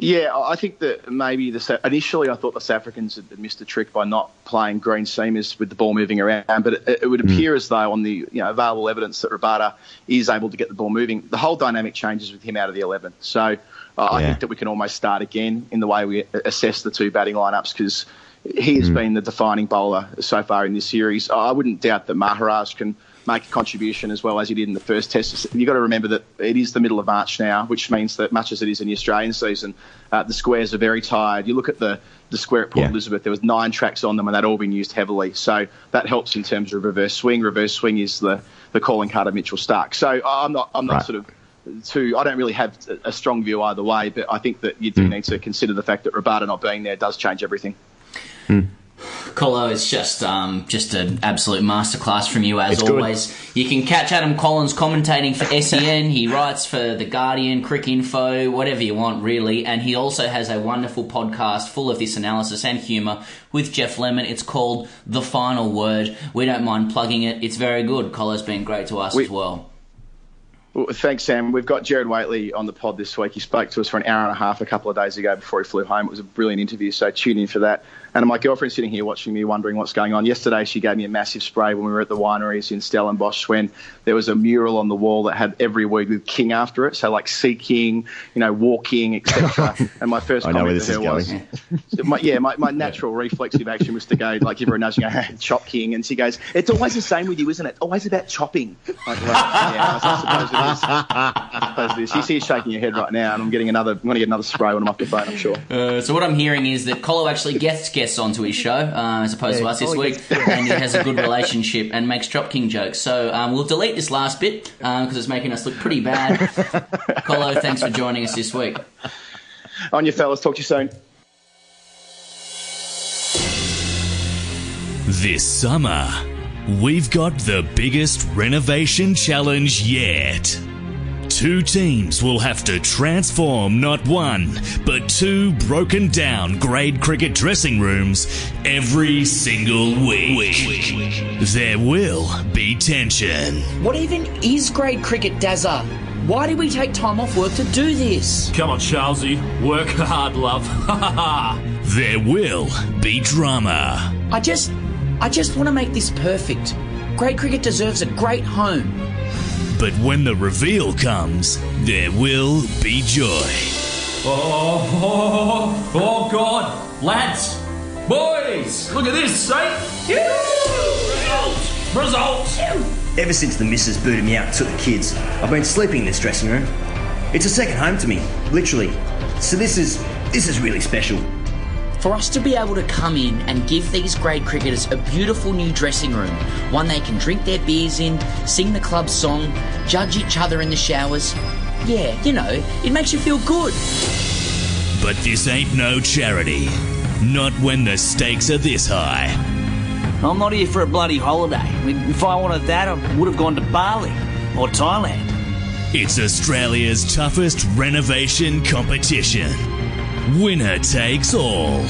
Yeah, I think that maybe the initially I thought the South Africans had missed a trick by not playing green seamers with the ball moving around, but it, it would hmm. appear mm. as though on the you know available evidence that Rabada is able to get the ball moving, the whole dynamic changes with him out of the eleven. So uh, yeah. I think that we can almost start again in the way we assess the two batting lineups because he has been the defining bowler so far in this series. I wouldn't doubt that Maharaj can make a contribution as well as he did in the first test. You've got to remember that it is the middle of March now, which means that much as it is in the Australian season, uh, the squares are very tired. You look at the, the square at Port Yeah. Elizabeth, there was nine tracks on them and they'd all been used heavily. So that helps in terms of reverse swing. Reverse swing is the, the calling card of Mitchell Starc. So I'm not, I'm not Right. sort of too, I don't really have a- a strong view either way, but I think that you do need to consider the fact that Rabada not being there does change everything. Colo, it's just um, just an absolute masterclass from you as It's good. always. You can catch Adam Collins commentating for SEN. he writes for The Guardian, Cricinfo, whatever you want, really. And he also has a wonderful podcast full of this analysis and humour with Geoff Lemon. It's called The Final Word. We don't mind plugging it. It's very good. Colo's been great to us We- as well. Well, thanks, Sam. We've got Jared Waitley on the pod this week. He spoke to us for an hour and a half a couple of days ago before he flew home. It was a brilliant interview, so tune in for that. And my girlfriend's sitting here watching me, wondering what's going on. Yesterday, she gave me a massive spray when we were at the wineries in Stellenbosch when there was a mural on the wall that had every word with King after it. So, like Sea King, you know, Walking, etc. and my first I know where comment this to is her was, going. my, yeah, my, my natural reflexive action was to go, like, give her a nudge and go, chop king. And she goes, it's always the same with you, isn't it? Always about chopping. Like, well, yeah, I suppose it is. I suppose it is. She's here shaking her head right now, and I'm getting another, I'm going to get another spray when I'm off the phone, I'm sure. Uh, so what I'm hearing is that Colo actually gets guests onto his show, uh, as opposed to us this Oh, week, and he has a good relationship and makes Drop King jokes. So um, we'll delete this last bit because it's making us look pretty bad. Colo, thanks for joining us this week. On your fellas, talk to you soon. This summer, we've got the biggest renovation challenge yet. Two teams will have to transform not one, but two broken down grade cricket dressing rooms every single week. There will be tension. What even is grade cricket, Dazza? Why did we take time off work to do this? Come on, Charlesy, work hard, love. there will be drama. I just, I just want to make this perfect. Grade cricket deserves a great home. But when the reveal comes, there will be joy. Oh, oh, oh, God. Lads, boys, look at this, eh? Results! Results! Ever since the missus booted me out and took the kids, I've been sleeping in this dressing room. It's a second home to me, literally. So this is this is really special. For us to be able to come in and give these grade cricketers a beautiful new dressing room, one they can drink their beers in, sing the club song, judge each other in the showers. Yeah, you know, it makes you feel good. But this ain't no charity. Not when the stakes are this high. I'm not here for a bloody holiday. I mean, if I wanted that, I would have gone to Bali or Thailand. It's Australia's toughest renovation competition. Winner takes all.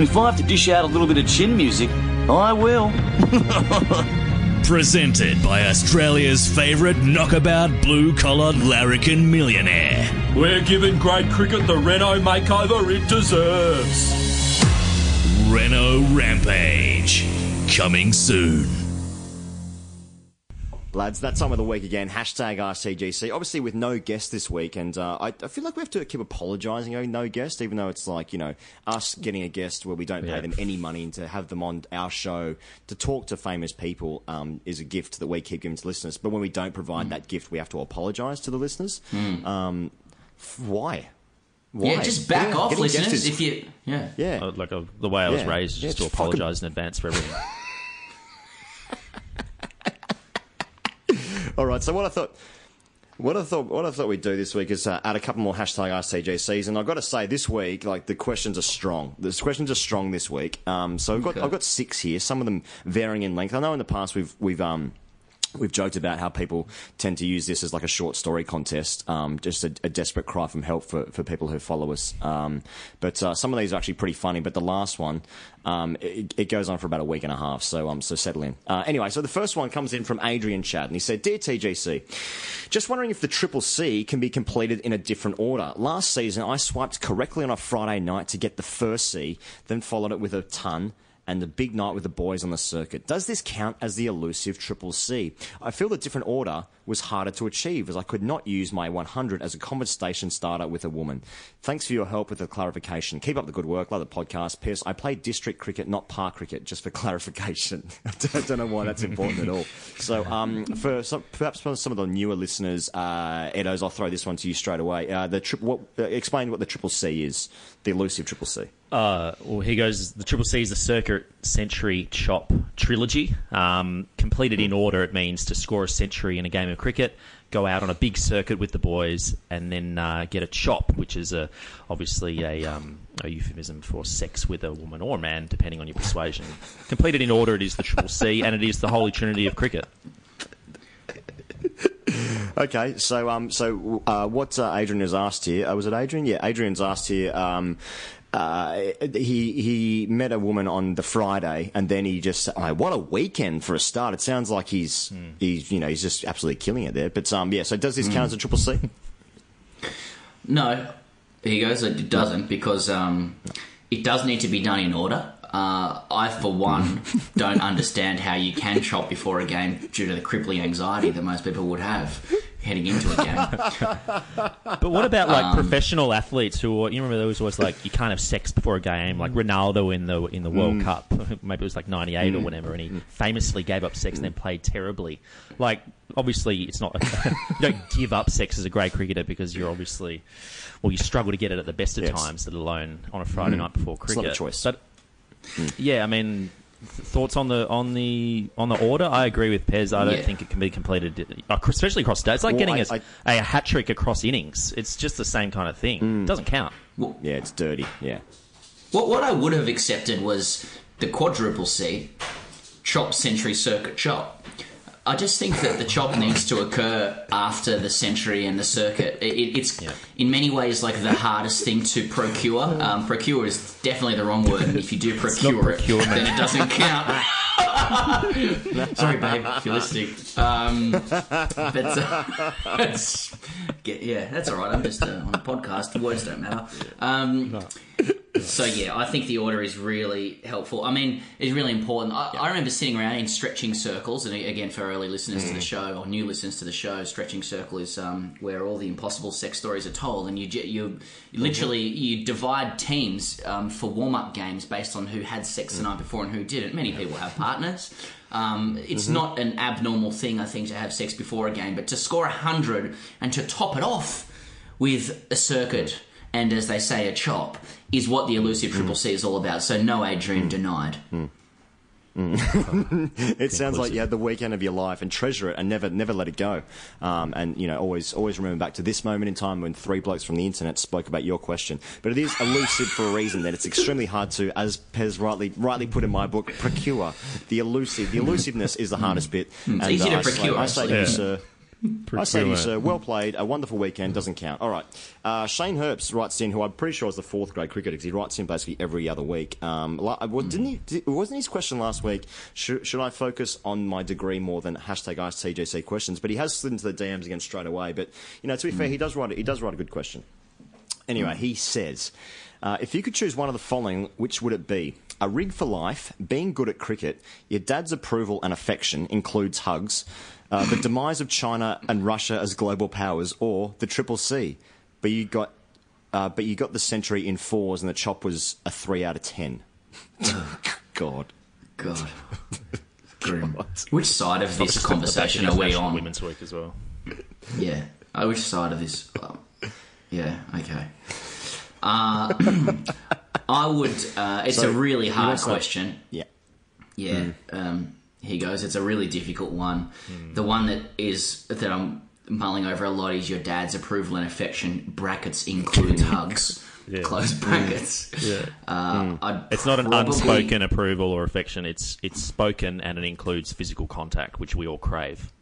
If I have to dish out a little bit of chin music, I will. Presented by Australia's favourite knockabout blue collared larrikin millionaire. We're giving great cricket the Reno makeover it deserves. Reno Rampage. Coming soon. Lads, that time of the week again. Hashtag AskTGC. Obviously, with no guest this week, and uh, I, I feel like we have to keep apologising, having no guest, even though it's like you know us getting a guest where we don't pay Yeah. them any money and to have them on our show to talk to famous people um, is a gift that we keep giving to listeners. But when we don't provide that gift, we have to apologise to the listeners. Mm. Um, f- why? Why? Yeah, just back Getting- off, listeners. is- If you, yeah, yeah, like uh, the way I was Yeah. raised, Yeah, just to it's fucking- apologise in advance for everything. All right. So what I thought, what I thought, what I thought we'd do this week is uh, add a couple more hashtag AskTGCs, and I've got to say this week, like the questions are strong. The questions are strong this week. Um, so I've got Okay. I've got six here. Some of them varying in length. I know in the past we've we've um. We've joked about how people tend to use this as like a short story contest, um, just a, a desperate cry from help for, for people who follow us. Um, but uh, some of these are actually pretty funny. But the last one, um, it, it goes on for about a week and a half. So um, so settle in. Uh, anyway, so the first one comes in from Adrian Chad, and he said, "Dear TGC, just wondering if the Triple C can be completed in a different order. Last season, I swiped correctly on a Friday night to get the first C, then followed it with a ton." And the big night with the boys on the circuit. Does this count as the elusive Triple C? I feel the different order was harder to achieve as I could not use my 100 as a conversation starter with a woman. Thanks for your help with the clarification. Keep up the good work. Love the podcast. Pierce, I play district cricket, not park cricket, just for clarification. I don't know why that's important at all. So, um, for some, perhaps for some of the newer listeners, uh, Edos, I'll throw this one to you straight away. Uh, the tri- what, uh, explain what the Triple C is, the elusive Triple C. Uh, well, here goes. The Triple C is the Circuit Century Chop trilogy. Um, completed in order, it means to score a century in a game of cricket, go out on a big circuit with the boys, and then uh, get a chop, which is a, obviously a, um, a euphemism for sex with a woman or a man, depending on your persuasion. Completed in order, it is the Triple C, and it is the holy trinity of cricket. Okay, so um, so uh, what uh, Adrian has asked here uh, was it Adrian? Yeah, Adrian's asked here. Um, uh, he he met a woman on the Friday, and then he just oh, what a weekend for a start. It sounds like he's he's you know he's just absolutely killing it there. But um, yeah. So does this count as a triple C? No, he goes. It doesn't because um, it does need to be done in order. Uh, I, for one, don't understand how you can chop before a game due to the crippling anxiety that most people would have heading into a game. But what about like Um, professional athletes who are, you remember there was always like you can't have sex before a game, like Ronaldo in the in the World Mm. Cup, maybe it was like '98 or Mm. whatever, and he famously gave up sex and then played terribly. Like obviously it's not you don't give up sex as a great cricketer because you're obviously well you struggle to get it at the best of Yes. times, let alone on a Friday Mm. night before It's not cricket. a choice. But yeah, I mean. Th- Thoughts on the on the on the order? I agree with Pez. I don't Yeah. think it can be completed, uh, especially across days. It's like Well, getting I- a, a hat trick across innings. It's just the same kind of thing. Mm. It doesn't count. yeah, it's dirty. Yeah. What what I would have accepted was the quadruple C, chop century circuit chop. I just think that the chop needs to occur after the century and the circuit. It, it- it's in many ways like the hardest thing to procure. Um, procure is definitely the wrong word, and if you do procure it, procurement. then it doesn't count. Sorry, babe, if you're listening. Um, but uh, it's, yeah, that's all right. I'm just uh, on a podcast. Words don't matter. Um, so yeah, I think the order is really helpful. I mean, it's really important. I, I remember sitting around in stretching circles, and again, for early listeners to the show or new listeners to the show, stretching circle is um, where all the impossible sex stories are told, and you you, you literally you divide teams um, for warm up games based on who had sex the night before and who didn't. Many people have partners. Um, it's Mhm. not an abnormal thing, I think, to have sex before a game, but to score hundred and to top it off with a circuit and, as they say, a chop is what the elusive hmm. Triple C is all about. So no Adrian hmm. denied. Mm. it sounds like you had the weekend of your life and treasure it and never never let it go. Um, and you know, always always remember back to this moment in time when three blokes from the internet spoke about your question. But it is elusive for a reason. That it's extremely hard to, as Pez rightly rightly put in my book, procure the elusive. The elusiveness is the hardest bit. It's easy to uh, I say- procure, I say to you, sir. I say to you, sir, well played. A wonderful weekend doesn't count. All right. Uh, Shane Herbst writes in, who I'm pretty sure is the fourth grade cricketer because he writes in basically every other week. Um, well, didn't he? Did, wasn't his question last week? Should, should I focus on my degree more than hashtag TGC questions? But he has slid into the DMs again straight away. But you know, to be fair, he does write. a- He does write a good question. Anyway, he says, uh, if you could choose one of the following, which would it be? A rig for life, being good at cricket, your dad's approval and affection includes hugs, uh, the demise of China and Russia as global powers, or the Triple C. But you got, uh, but you got the century in fours, and the chop was a three out of ten. God, God, Grim. Which side of this conversation are we on? Women's Week as well. Yeah. Oh, which side of this? Oh, yeah. Okay. Uh, I would. Uh, it's So, a really hard also- question. Yeah. Yeah. Mm. Um, here goes. It's a really difficult one. The one that is that I'm mulling over a lot is your dad's approval and affection. Brackets includes hugs. Yeah. Close brackets. Yeah. Uh, I'd It's not an probably- unspoken approval or affection. It's it's spoken and it includes physical contact, which we all crave.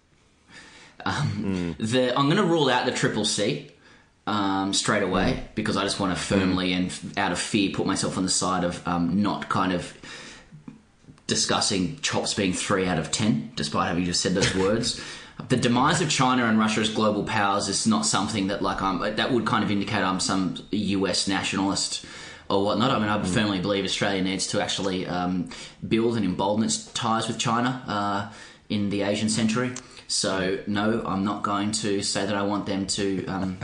Um, the, I'm going to rule out the triple C um, straight away because I just want to firmly and out of fear put myself on the side of um, not kind of discussing chops being three out of ten, despite having just said those words. The demise of China and Russia as global powers is not something that like I'm that would kind of indicate I'm some US nationalist or whatnot. I mean, I firmly believe Australia needs to actually um, build and embolden its ties with China uh, in the Asian century. So, no, I'm not going to say that I want them to um,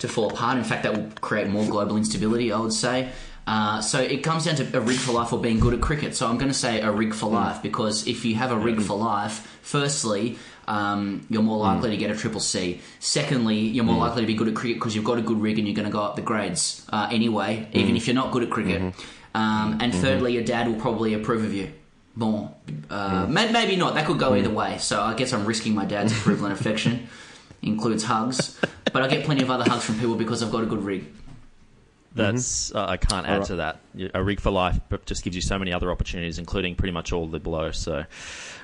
to fall apart. In fact, that will create more global instability. I would say. Uh, so it comes down to a rig for life or being good at cricket. So I'm going to say a rig for life because if you have a rig for life, firstly, um, you're more likely to get a triple C. Secondly, you're more likely to be good at cricket because you've got a good rig and you're going to go up the grades uh, anyway, even if you're not good at cricket. Um, and thirdly, your dad will probably approve of you more. Uh, may- Maybe not. That could go either way. So I guess I'm risking my dad's approval and affection. Includes hugs, but I get plenty of other hugs from people because I've got a good rig. Mm-hmm. That's uh, I can't add Alright. to that. A rig for life just gives you so many other opportunities, including pretty much all the below. So,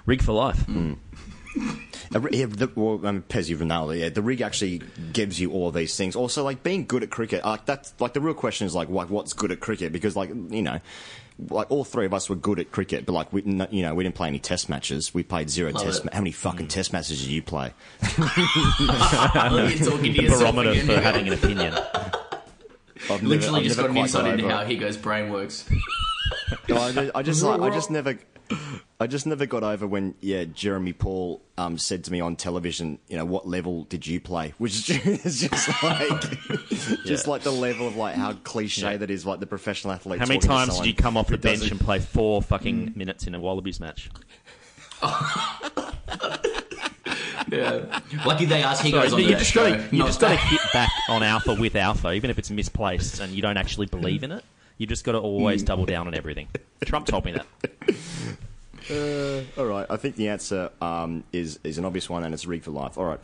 rig for life. Mm. A ri- Yeah, the, well, um, Pez, you've nailed it. Yeah, the rig actually gives you all these things. Also, like being good at cricket, like that's like the real question is like, like what's good at cricket? Because like you know, like all three of us were good at cricket, but like we, you know, we didn't play any test matches. We played zero Love test. Ma- how many fucking mm. test matches did you play? You're talking to the barometer for having an opinion. I've never- Literally I've just got an insight into over how it. Higgo's brain works. No, I, ju- I just, like, I just never, I just never got over when, yeah, Jeremy Paul um, said to me on television, you know, what level did you play? Which is just like, just like the level of like how cliche that is, like the professional athlete. How many times did you come off the bench and play four fucking minutes in a Wallabies match? Yeah. Lucky they asked Sorry, Higgo's on you that just show. got to you just got to hit back on alpha with alpha, even if it's misplaced and you don't actually believe in it. You just got to always double down on everything. Trump told me that. Uh, all right, I think the answer um, is is an obvious one, and it's rig for life. All right,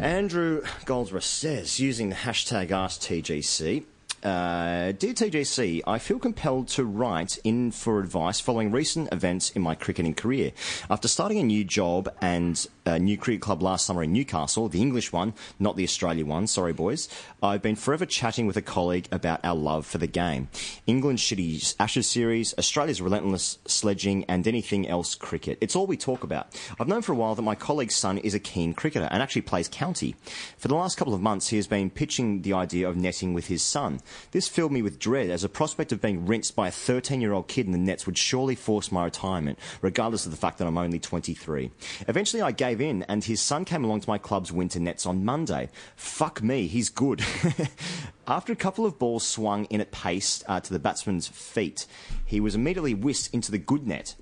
Andrew Goldsworth says using the hashtag AskTGC. Uh, Dear TGC, I feel compelled to write in for advice following recent events in my cricketing career. After starting a new job and a new cricket club last summer in Newcastle, the English one, not the Australia one, sorry boys, I've been forever chatting with a colleague about our love for the game. England's shitty Ashes series, Australia's relentless sledging, and anything else cricket. It's all we talk about. I've known for a while that my colleague's son is a keen cricketer and actually plays county. For the last couple of months, he has been pitching the idea of netting with his son. This filled me with dread, as a prospect of being rinsed by a 13 year old kid in the nets would surely force my retirement, regardless of the fact that I'm only 23. Eventually, I gave in, and his son came along to my club's winter nets on Monday. Fuck me, he's good. After a couple of balls swung in at pace uh, to the batsman's feet, he was immediately whisked into the good net.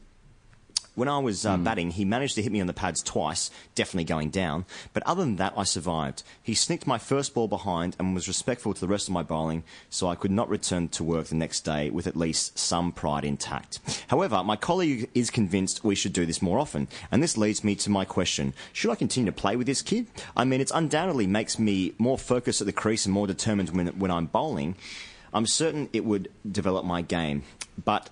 When I was uh, batting, he managed to hit me on the pads twice, definitely going down. But other than that, I survived. He snicked my first ball behind and was respectful to the rest of my bowling, so I could not return to work the next day with at least some pride intact. However, my colleague is convinced we should do this more often, and this leads me to my question: Should I continue to play with this kid? I mean, it undoubtedly makes me more focused at the crease and more determined when when I'm bowling. I'm certain it would develop my game, but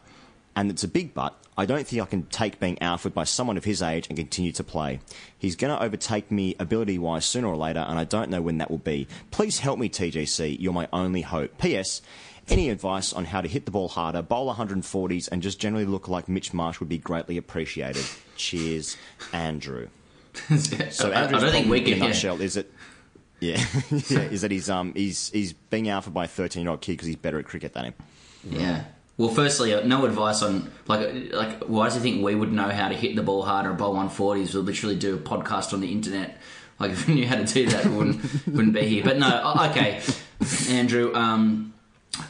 and it's a big but. I don't think I can take being outfit by someone of his age and continue to play. He's going to overtake me ability wise sooner or later, and I don't know when that will be. Please help me, TGC. You're my only hope. P.S. Any advice on how to hit the ball harder, bowl 140s, and just generally look like Mitch Marsh would be greatly appreciated. Cheers, Andrew. So I- I Andrew's don't think problem in a can- yeah. nutshell is that yeah, yeah, is that he's um he's he's being outfit by a 13 year old kid because he's better at cricket than him. Yeah. Well, firstly, uh, no advice on like like why does he think we would know how to hit the ball harder bowl 140s? We'll literally do a podcast on the internet. Like if we knew how to do that, we wouldn't wouldn't be here. But no, okay, Andrew. Um,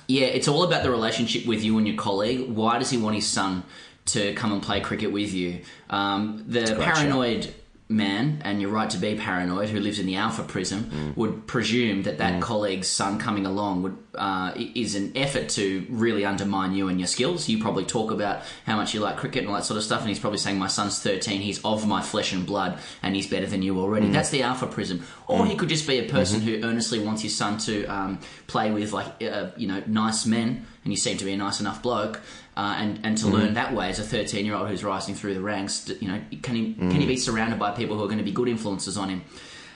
yeah, it's all about the relationship with you and your colleague. Why does he want his son to come and play cricket with you? Um, the paranoid man, and you're right to be paranoid, who lives in the alpha prism, would presume that that colleague's son coming along would uh, is an effort to really undermine you and your skills. You probably talk about how much you like cricket and all that sort of stuff, and he's probably saying, "My son's 13, he's of my flesh and blood, and he's better than you already." That's the alpha prism. Or he could just be a person who earnestly wants his son to um, play with like uh, you know nice men, and you seem to be a nice enough bloke. Uh, and and to learn that way as a 13 year old who's rising through the ranks, you know, can he can he be surrounded by people who are going to be good influences on him?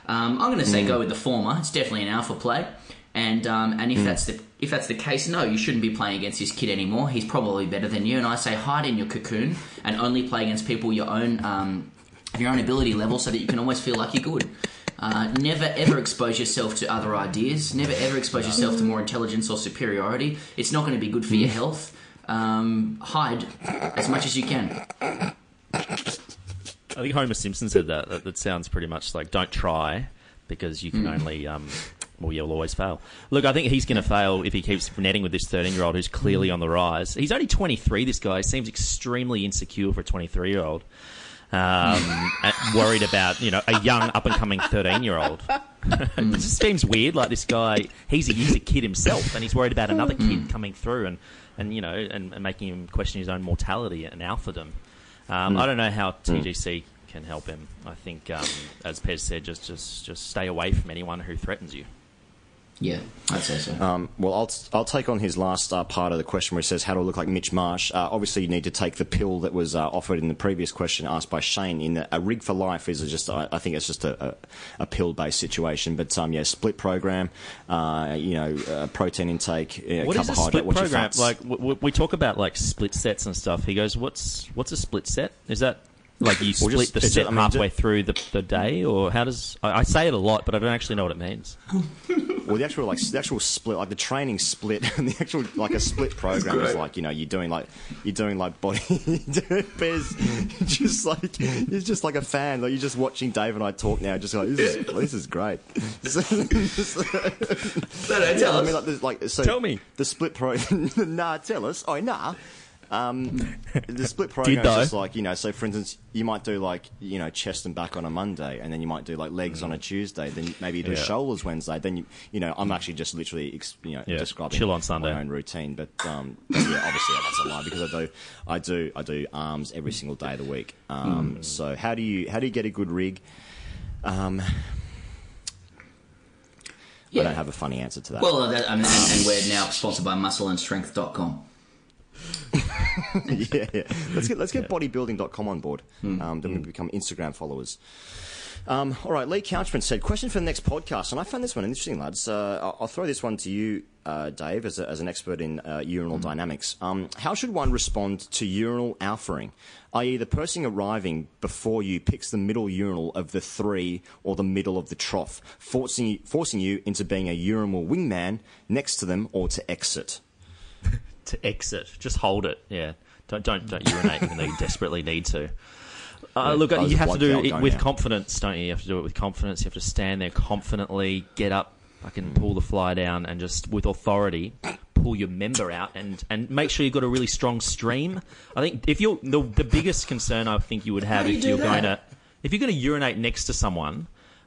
Um, I'm going to say go with the former. It's definitely an alpha play, and um, and if that's the if that's the case, no, you shouldn't be playing against this kid anymore. He's probably better than you. And I say hide in your cocoon and only play against people your own um, your own ability level, so that you can always feel like you're good. Uh, never ever expose yourself to other ideas. Never ever expose yourself to more intelligence or superiority. It's not going to be good for your health. Um, hide as much as you can. I think Homer Simpson said that. That, that sounds pretty much like don't try because you can Mm. only. Um, well, you'll always fail. Look, I think he's going to fail if he keeps netting with this 13 year old who's clearly on the rise. He's only 23, this guy. Seems extremely insecure for a 23 year old. Um, worried about, you know, a young up and coming 13 year old. it just seems weird. Like this guy, he's a, he's a kid himself and he's worried about another kid coming through and, and you know, and, and making him question his own mortality and alphadom. Um, Mm. I don't know how TGC can help him. I think, um, as Pez said, just, just just stay away from anyone who threatens you. Yeah, I'd say so. Um, well, I'll, I'll take on his last uh, part of the question where he says, How do I look like Mitch Marsh? Uh, obviously, you need to take the pill that was uh, offered in the previous question asked by Shane. In that a rig for life is just, I I think it's just a, a, a pill based situation. But um, yeah, split program, uh, you know, uh, protein intake, uh, What is a carbohydrate, split what's your program? fats? Like w- w- we talk about like split sets and stuff. He goes, "What's what's a split set? Is that like you split just- the it's set a- I mean, halfway ju- through the, the day, or how does I, I say it a lot, but I don't actually know what it means." Well, the actual like the actual split, like the training split, and the actual like a split program is like you know you're doing like you're doing like body, Bez, just like you're just like a fan, like you're just watching Dave and I talk now, just like this is this is great. no, no, yeah, tell I mean, like, like so Tell me. the split program. nah, tell us. Oh, nah. Um, the split program is just like you know. So, for instance, you might do like you know chest and back on a Monday, and then you might do like legs on a Tuesday. Then maybe you do Mm. Yeah. shoulders Wednesday. Then you you know I'm actually just literally ex- you know Yeah, describing chill on Sunday. my own routine. But um, but yeah, obviously that's a lie because I do I do I do arms every single day of the week. Um, Mm. So how do you how do you get a good rig? Um, I don't have a funny answer to that. Well, that, I mean, and, and we're now sponsored by muscleandstrength.com. yeah, yeah. Let's get let's get bodybuilding.com on board. Um, then we become Instagram followers. Um, all right, Lee Couchman said, question for the next podcast, and I found this one interesting, lads. Uh, I'll, I'll throw this one to you, uh, Dave, as, a, as an expert in uh, urinal dynamics. Um, how should one respond to urinal alphaing, i.e., the person arriving before you picks the middle urinal of the three or the middle of the trough, forcing you, forcing you into being a urinal wingman next to them or to exit? To exit. Just hold it. Yeah. Don't don't don't urinate even though you desperately need to. Uh, Yeah, look, you have to do it with now. confidence, don't you? You have to do it with confidence. You have to stand there confidently, get up, I fucking pull the fly down, and just with authority pull your member out and, and make sure you've got a really strong stream. I think if you're the, the biggest concern I think you would have How do you if you're that? going to if you're going to urinate next to someone,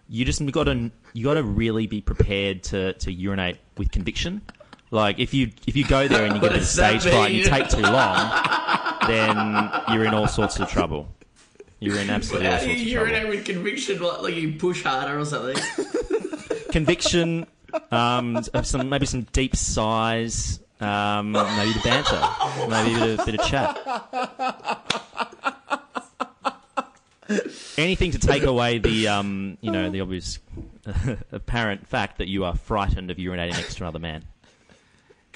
you just got to you got to really be prepared to, to urinate with conviction. Like if you if you go there and you get a stage fright and you take too long, then you're in all sorts of trouble. You're in absolutely all sorts you of trouble. urinate with conviction? Like, like you push harder or something? Conviction, um, some maybe some deep sighs, um, maybe the banter, maybe a bit of, bit of chat. Anything to take away the um, you know the obvious apparent fact that you are frightened of urinating next to another man.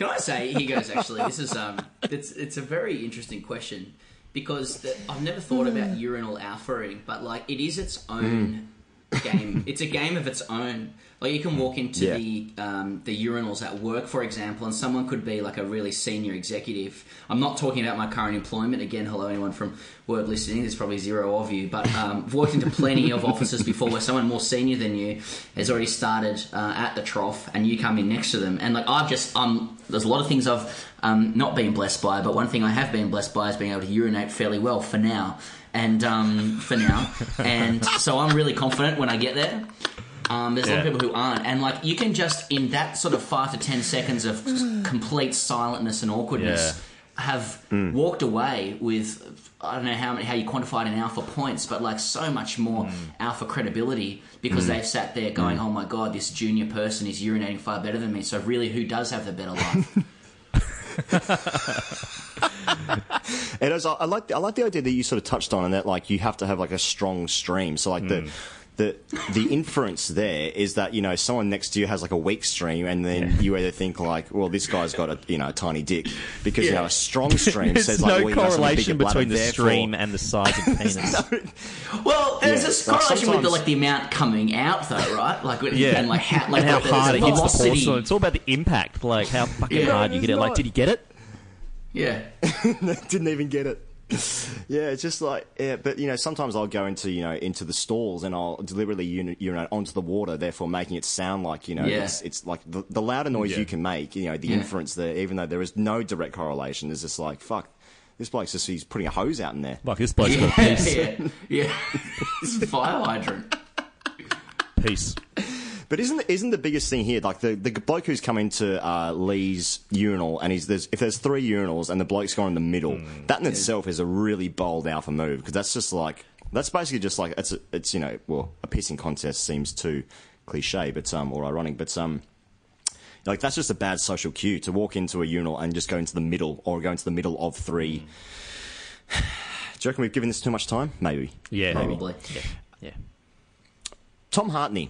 Can I say he goes? Actually, this is um, it's it's a very interesting question because the, I've never thought about urinal alphaing, but like it is its own game. It's a game of its own. Like you can walk into Yeah. the um, the urinals at work, for example, and someone could be like a really senior executive. I'm not talking about my current employment. Again, hello anyone from Word listening. There's probably zero of you, but um, I've walked into plenty of offices before where someone more senior than you has already started uh, at the trough, and you come in next to them. And like I've just um, there's a lot of things I've um, not been blessed by, but one thing I have been blessed by is being able to urinate fairly well for now. And um, for now, and so I'm really confident when I get there. Um, there's a lot of people who aren't, and like you can just in that sort of five to ten seconds of complete silentness and awkwardness have mm. walked away with I don't know how many, how you quantify it in alpha points, but like so much more mm. alpha credibility because mm. they've sat there going, "Oh my god, this junior person is urinating far better than me." So really, who does have the better life? And as I, I like, the, I like the idea that you sort of touched on, and that like you have to have like a strong stream. So like the, the the inference there is that you know someone next to you has like a weak stream, and then you either think like, well, this guy's got a you know a tiny dick because you know a strong stream There's says no like well, you must have a correlation between the therefore- stream and the size of the penis. Well, there's Yeah, this like correlation with the, like the amount coming out, though, right? Like, Yeah, and like how, like and how the, hard the it hits the velocity. porcelain. It's all about the impact, like how fucking Yeah. hard you get it. Like, did you get it? Yeah. didn't even get it. Yeah, it's just like yeah, but you know sometimes I'll go into you know into the stalls and I'll deliberately uni- urinate onto the water, therefore making it sound like you know Yeah. it's it's like the, the louder noise Yeah. you can make, you know the Yeah. inference there, even though there is no direct correlation, is just like fuck. This bloke's just he's putting a hose out in there. Like this bloke's got a Yeah, piece. yeah, yeah. It's a fire hydrant. Peace. But isn't isn't the biggest thing here like the, the bloke who's come into uh, Lee's urinal and he's there's if there's three urinals and the bloke's gone in the middle, Hmm. that in itself is a really bold alpha move because that's just like that's basically just like it's a, it's you know well a pissing contest seems too cliche but um or ironic but um like that's just a bad social cue to walk into a urinal and just go into the middle or go into the middle of three. Do you reckon we've given this too much time? Maybe. Yeah, Maybe. Probably. Yeah, yeah. Tom Hartney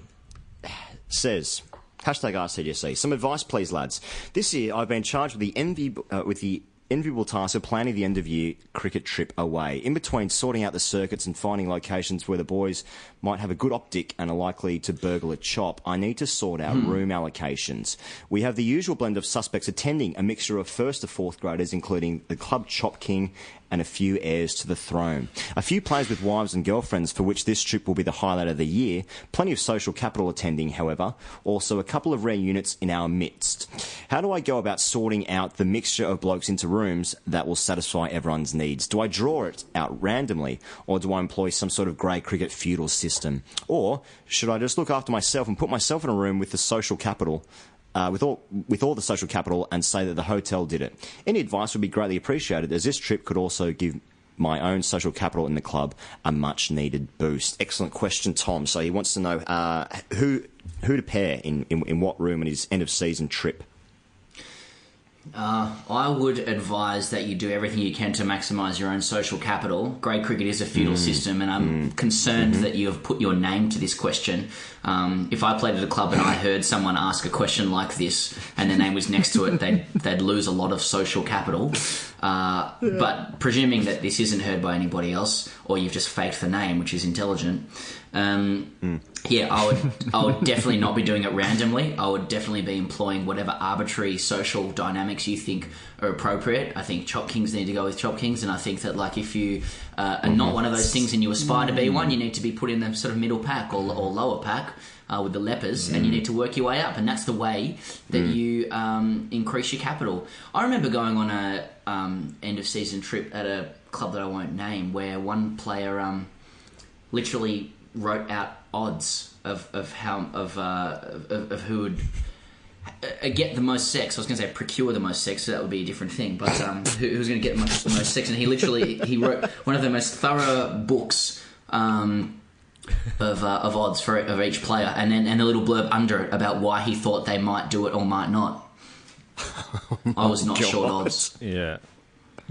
says, hashtag AskTGC, some advice please lads. This year I've been charged with the envy, uh, with the enviable task of planning the end of year cricket trip away. In between sorting out the circuits and finding locations where the boys might have a good optic and are likely to burgle a chop, I need to sort out Hmm. room allocations. We have the usual blend of suspects attending, a mixture of first to fourth graders, including the club chop king and a few heirs to the throne. A few players with wives and girlfriends for which this trip will be the highlight of the year. Plenty of social capital attending, however. Also, a couple of rare units in our midst. How do I go about sorting out the mixture of blokes into rooms that will satisfy everyone's needs? Do I draw it out randomly, or do I employ some sort of grey cricket feudal system? Or should I just look after myself and put myself in a room with the social capital? uh, with all with all the social capital and say that the hotel did it. Any advice would be greatly appreciated, as this trip could also give my own social capital in the club a much needed boost. Excellent question, Tom. So he wants to know uh, who who to pair in, in in what room in his end of season trip. Uh, I would advise that you do everything you can to maximise your own social capital. Grade cricket is a feudal Mm. system, and I'm concerned that you have put your name to this question. Um, if I played at a club and I heard someone ask a question like this and their name was next to it, they'd, they'd lose a lot of social capital. Uh, But presuming that this isn't heard by anybody else, or you've just faked the name, which is intelligent, um, yeah, I would, I would definitely not be doing it randomly. I would definitely be employing whatever arbitrary social dynamics you think are appropriate. I think Chop Kings need to go with Chop Kings, and I think that like if you uh, are not one of those things and you aspire to be one, you need to be put in the sort of middle pack or, or lower pack. Uh, with the lepers, and you need to work your way up, and that's the way that Mm. you um, increase your capital. I remember going on a um, end of season trip at a club that I won't name, where one player um, literally wrote out odds of, of how of, uh, of of who would uh, get the most sex. I was going to say procure the most sex, so that would be a different thing. But um, who, who's going to get the most, the most sex? And he literally he wrote one of the most thorough books. Um, of, uh, of odds for of each player, and then and a little blurb under it about why he thought they might do it or might not. I was not short odds. Yeah.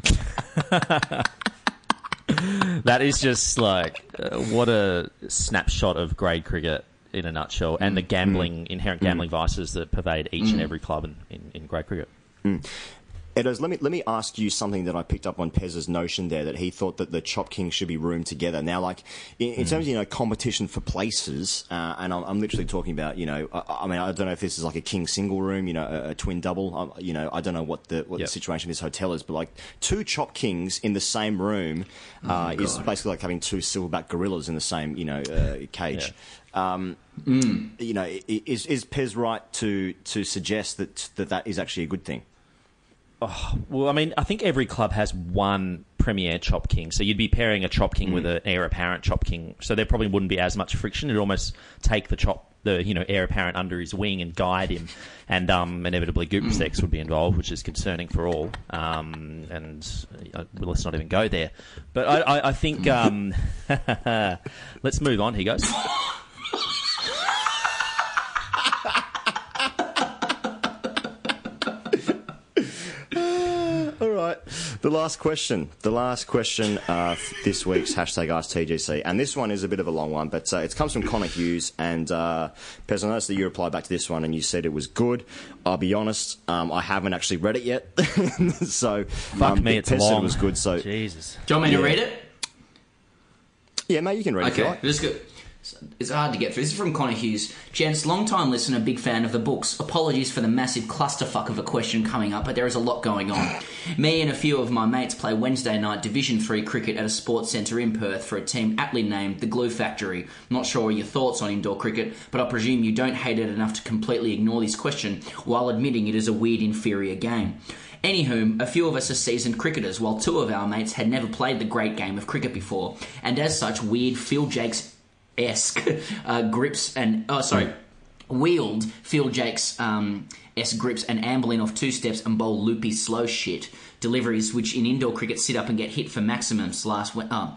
that is just like uh, what a snapshot of grade cricket in a nutshell, and the gambling, inherent gambling vices that pervade each and Mm. every club in, in, in grade cricket. Edos, let me let me ask you something that I picked up on Pez's notion there that he thought that the Chop Kings should be roomed together. Now, like in, in Mm. terms of you know competition for places, uh, and I'm, I'm literally talking about you know I, I mean I don't know if this is like a king single room, you know, a, a twin double. Um, you know, I don't know what the what Yep. the situation of this hotel is, but like two Chop Kings in the same room uh, is basically like having two silverback gorillas in the same you know uh, cage. Um, You know, is is Pez right to to suggest that that that is actually a good thing? Oh, well, I mean, I think every club has one premier chop king, so you'd be pairing a chop king with an heir apparent chop king, so there probably wouldn't be as much friction. It'd almost take the chop, the you know heir apparent under his wing and guide him, and um, inevitably goop sex would be involved, which is concerning for all. Um, and uh, well, let's not even go there. But I, I, I think um, let's move on. He goes. The last question. The last question uh, this week's hashtag AskTGC. And this one is a bit of a long one, but uh, it comes from Connor Hughes. And uh, Pez, I noticed that you replied back to this one and you said it was good. I'll be honest, um, I haven't actually read it yet. so, Fuck um, me, it's Pez said long. it was good. So, Jesus. Do you want me to read it? yeah, mate, you can read it if you Okay, like. this is good. It's hard to get through. This is from Connor Hughes. Gents, long time listener, big fan of the books. Apologies for the massive clusterfuck of a question coming up, but there is a lot going on. Me and a few of my mates play Wednesday night Division 3 cricket at a sports centre in Perth for a team aptly named the Glue Factory. Not sure your thoughts on indoor cricket, but I presume you don't hate it enough to completely ignore this question while admitting it is a weird inferior game. Anywho, a few of us are seasoned cricketers, while two of our mates had never played the great game of cricket before, and as such, weird Phil Jaques esque uh, grips and oh sorry, wield Phil Jaques um, esque grips and ambling off two steps and bowl loopy slow shit deliveries, which in indoor cricket sit up and get hit for maximums. Last we- uh,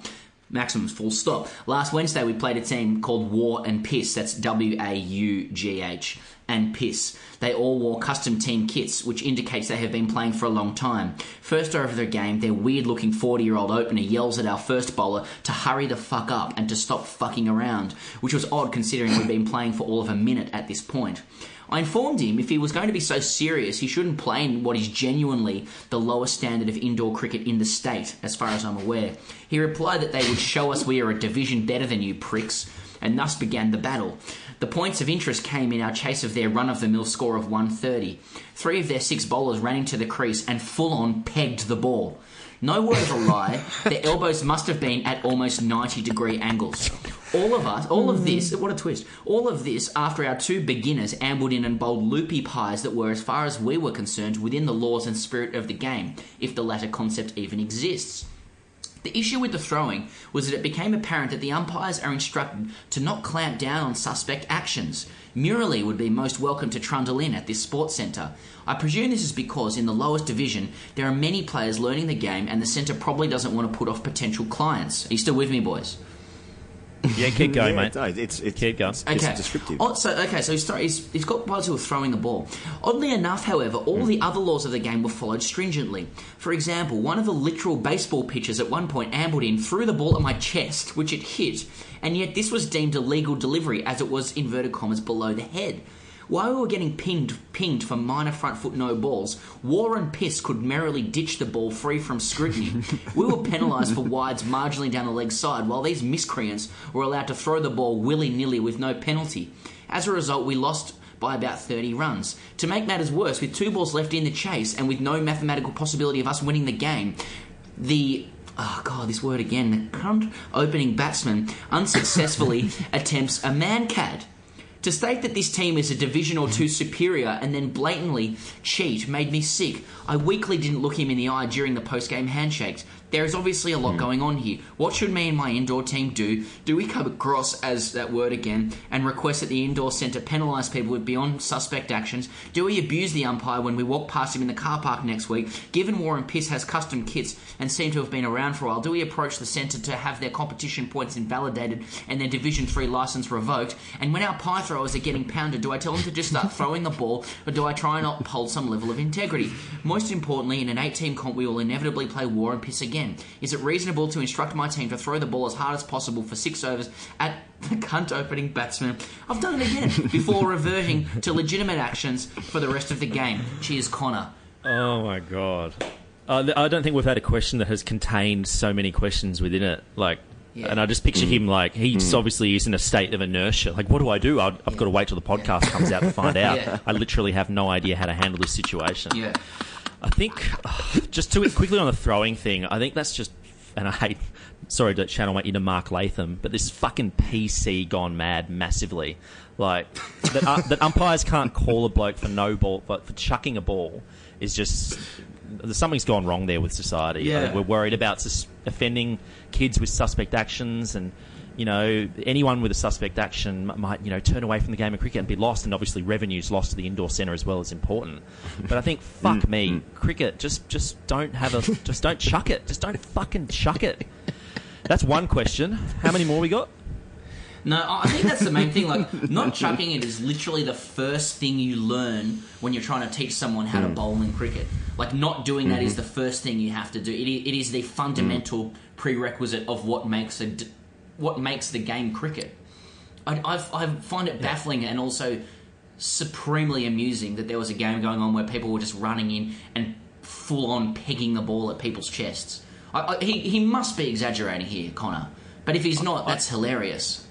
maximums full stop. Last Wednesday we played a team called War and Piss. That's W A U G H and Piss. They all wore custom team kits, which indicates they have been playing for a long time. First over the game, their weird looking 40 year old opener yells at our first bowler to hurry the fuck up and to stop fucking around, which was odd considering we'd been playing for all of a minute at this point. I informed him if he was going to be so serious, he shouldn't play in what is genuinely the lowest standard of indoor cricket in the state, as far as I'm aware. He replied that they would show us we are a division better than you pricks, and thus began the battle. The points of interest came in our chase of their run of the mill score of 130. Three of their six bowlers ran into the crease and full on pegged the ball. No word of a lie, their elbows must have been at almost 90 degree angles. All of us, all of this, what a twist. All of this after our two beginners ambled in and bowled loopy pies that were, as far as we were concerned, within the laws and spirit of the game, if the latter concept even exists. The issue with the throwing was that it became apparent that the umpires are instructed to not clamp down on suspect actions. Murali would be most welcome to trundle in at this sports centre. I presume this is because in the lowest division there are many players learning the game and the centre probably doesn't want to put off potential clients. Are you still with me, boys? Yeah, keep going, Yeah, mate. no, it's, it's, keep going. Okay. Oh, so okay, so he's, he's, he's got pilots who are throwing the ball. Oddly enough, however, all hmm. the other laws of the game were followed stringently. For example, one of the literal baseball pitchers at one point ambled in, threw the ball at my chest, which it hit, and yet this was deemed a legal delivery as it was inverted commas below the head. While we were getting pinged, pinged for minor front foot no balls, War and Piss could merrily ditch the ball free from scrutiny. we were penalised for wides marginally down the leg side, while these miscreants were allowed to throw the ball willy nilly with no penalty. As a result, we lost by about 30 runs. To make matters worse, with two balls left in the chase and with no mathematical possibility of us winning the game, the oh god, this word again, the current opening batsman unsuccessfully attempts a Mankad. To state that this team is a division or two superior and then blatantly cheat made me sick. I weakly didn't look him in the eye during the post game handshakes. There is obviously a lot hmm. going on here. What should me and my indoor team do? Do we come across as that word again and request that the indoor centre penalise people with beyond suspect actions? Do we abuse the umpire when we walk past him in the car park next week? Given War and Piss has custom kits and seem to have been around for a while, do we approach the centre to have their competition points invalidated and their Division 3 licence revoked? And when our pie throwers are getting pounded, do I tell them to just start throwing the ball or do I try and uphold some level of integrity? Most importantly, in an eight team comp, we will inevitably play War and Piss again. Is it reasonable to instruct my team to throw the ball as hard as possible for six overs at the cunt opening batsman? I've done it again before reverting to legitimate actions for the rest of the game. Cheers, Connor. Oh my god. Uh, I don't think we've had a question that has contained so many questions within it. Like, Yeah. and I just picture him like he's Mm. obviously is in a state of inertia. Like, what do I do? I've, I've got to wait till the podcast comes out to find out. Yeah. I literally have no idea how to handle this situation. Yeah. I think just to quickly on the throwing thing. I think that's just, and I hate. Sorry to channel my inner Mark Latham, but this fucking PC gone mad massively. Like that, uh, that umpires can't call a bloke for no ball, but for chucking a ball is just something's gone wrong there with society. I Yeah. think we're worried about sus- offending kids with suspect actions and. You know, anyone with a suspect action might, you know, turn away from the game of cricket and be lost, and obviously revenues lost to the indoor centre as well is important. But I think, fuck me, cricket, just just don't have a, just don't chuck it, just don't fucking chuck it. That's one question. How many more we got? No, I think that's the main thing. Like, not chucking it is literally the first thing you learn when you're trying to teach someone how to Mm. bowl in cricket. Like, not doing that is Mhm. the first thing you have to do. It is, it is the fundamental Mm. prerequisite of what makes a d- what makes the game cricket. I, I, I find it baffling and also supremely amusing that there was a game going on where people were just running in and full on pegging the ball at people's chests. I, I, he, he must be exaggerating here, Connor. But if he's not, that's hilarious.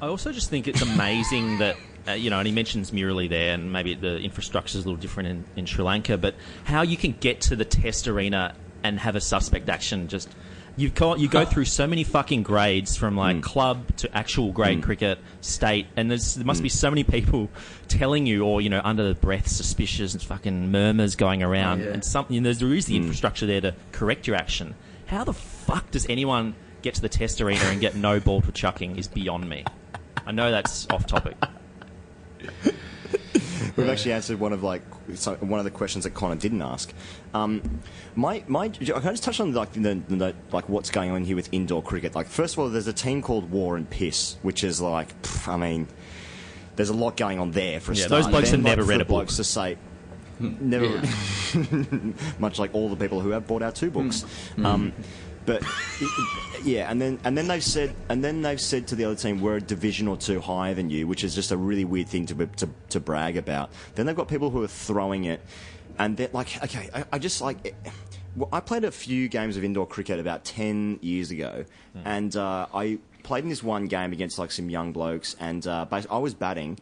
I also just think it's amazing that. Uh, you know, and he mentions Murali there, and maybe the infrastructure is a little different in, in Sri Lanka, but how you can get to the test arena and have a suspect action just. You go, you go through so many fucking grades from like mm. club to actual grade mm. cricket, state, and there's, there must be mm. so many people telling you, or you know, under the breath, suspicious and fucking murmurs going oh, around, Oh, yeah. and something. And there's, there is the infrastructure there to correct your action. How the fuck does anyone get to the test arena and get no ball for chucking? Is beyond me. I know that's off topic. We've actually answered one of like so one of the questions that Connor didn't ask. Um, my my, can I just touch on like the, the like what's going on here with indoor cricket? Like, first of all, there's a team called War and Piss, which is like, pff, I mean, there's a lot going on there for a Yeah, start. those blokes Then, have like, never for read a book. blokes to say. Never, much like all the people who have bought our two books. Um, but yeah, and then and then they've said and then they've said to the other team we're a division or two higher than you, which is just a really weird thing to to, to brag about. Then they've got people who are throwing it, and they're like, okay, I, I just like. It, well, I played a few games of indoor cricket about ten years ago, and uh, I played in this one game against like some young blokes, and uh, I was batting,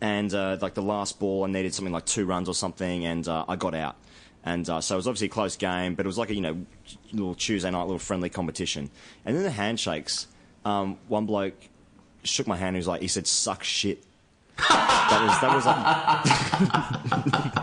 and uh, like the last ball, I needed something like two runs or something, and uh, I got out. And uh, so it was obviously a close game, but it was like a you know little Tuesday night, little friendly competition. And then the handshakes. Um, one bloke shook my hand. He was like, he said, "Suck shit." that was that was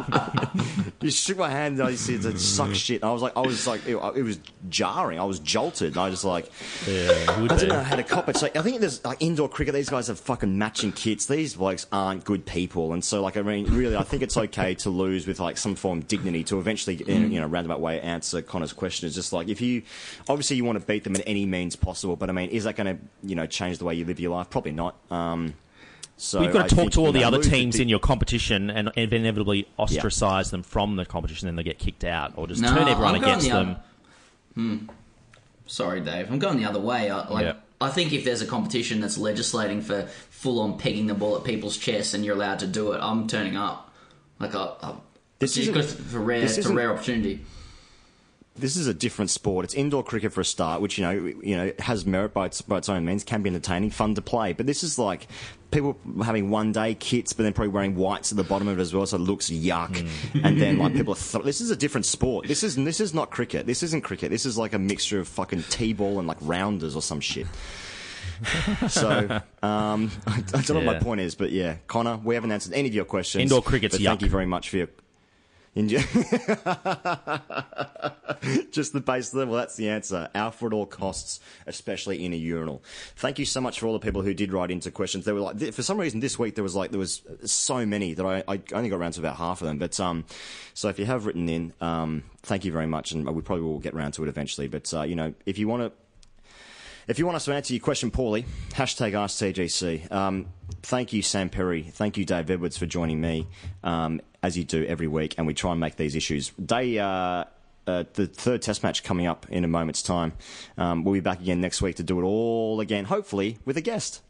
like. he shook my hand and he said, "Suck shit." And I was like, I was like, it, it was jarring. I was jolted. I was just like, yeah, I don't be. know how to cop it. So I think there's like indoor cricket. These guys have fucking matching kits. These blokes aren't good people, and so like I mean, really, I think it's okay to lose with like some form of dignity to eventually, in you know, roundabout way answer Connor's question. It's just like if you obviously you want to beat them at any means possible, but I mean, is that going to you know change the way you live your life? Probably not. Um, so You've got I to talk think, to all you the know, other lose the teams in your competition and inevitably ostracize them from the competition, then they get kicked out, or just No, turn everyone against the them. other- Hmm. Sorry, Dave. I'm going the other way. I, like, Yeah. I think if there's a competition that's legislating for full on pegging the ball at people's chests and you're allowed to do it, I'm turning up. Like, I, I, This a rare, it's a rare opportunity. This is a different sport. It's indoor cricket for a start, which you know, you know, has merit by its, by its own means, can be entertaining, fun to play. But this is like people having one day kits, but then probably wearing whites at the bottom of it as well, so it looks yuck. And then like people, are th- this is a different sport. This is this is not cricket. This isn't cricket. This is like a mixture of fucking t-ball and like rounders or some shit. so um, I, don't know what my point is, but yeah, Connor, we haven't answered any of your questions. Indoor cricket's but Thank you very much for your. India. Just the base level, that's the answer. Alpha at all costs, especially in a urinal. Thank you so much for all the people who did write into questions. There were like, for some reason this week there was like, there was so many that I, I only got around to about half of them. But, um, so if you have written in, um, thank you very much. And we probably will get around to it eventually. But, uh, you know, if you want to, if you want us to answer your question poorly, hashtag AskTGC. Um, thank you, Sam Perry. Thank you, Dave Edwards, for joining me, um, as you do every week, and we try and make these issues. Day, uh, uh, the third test match coming up in a moment's time. Um, we'll be back again next week to do it all again, hopefully with a guest.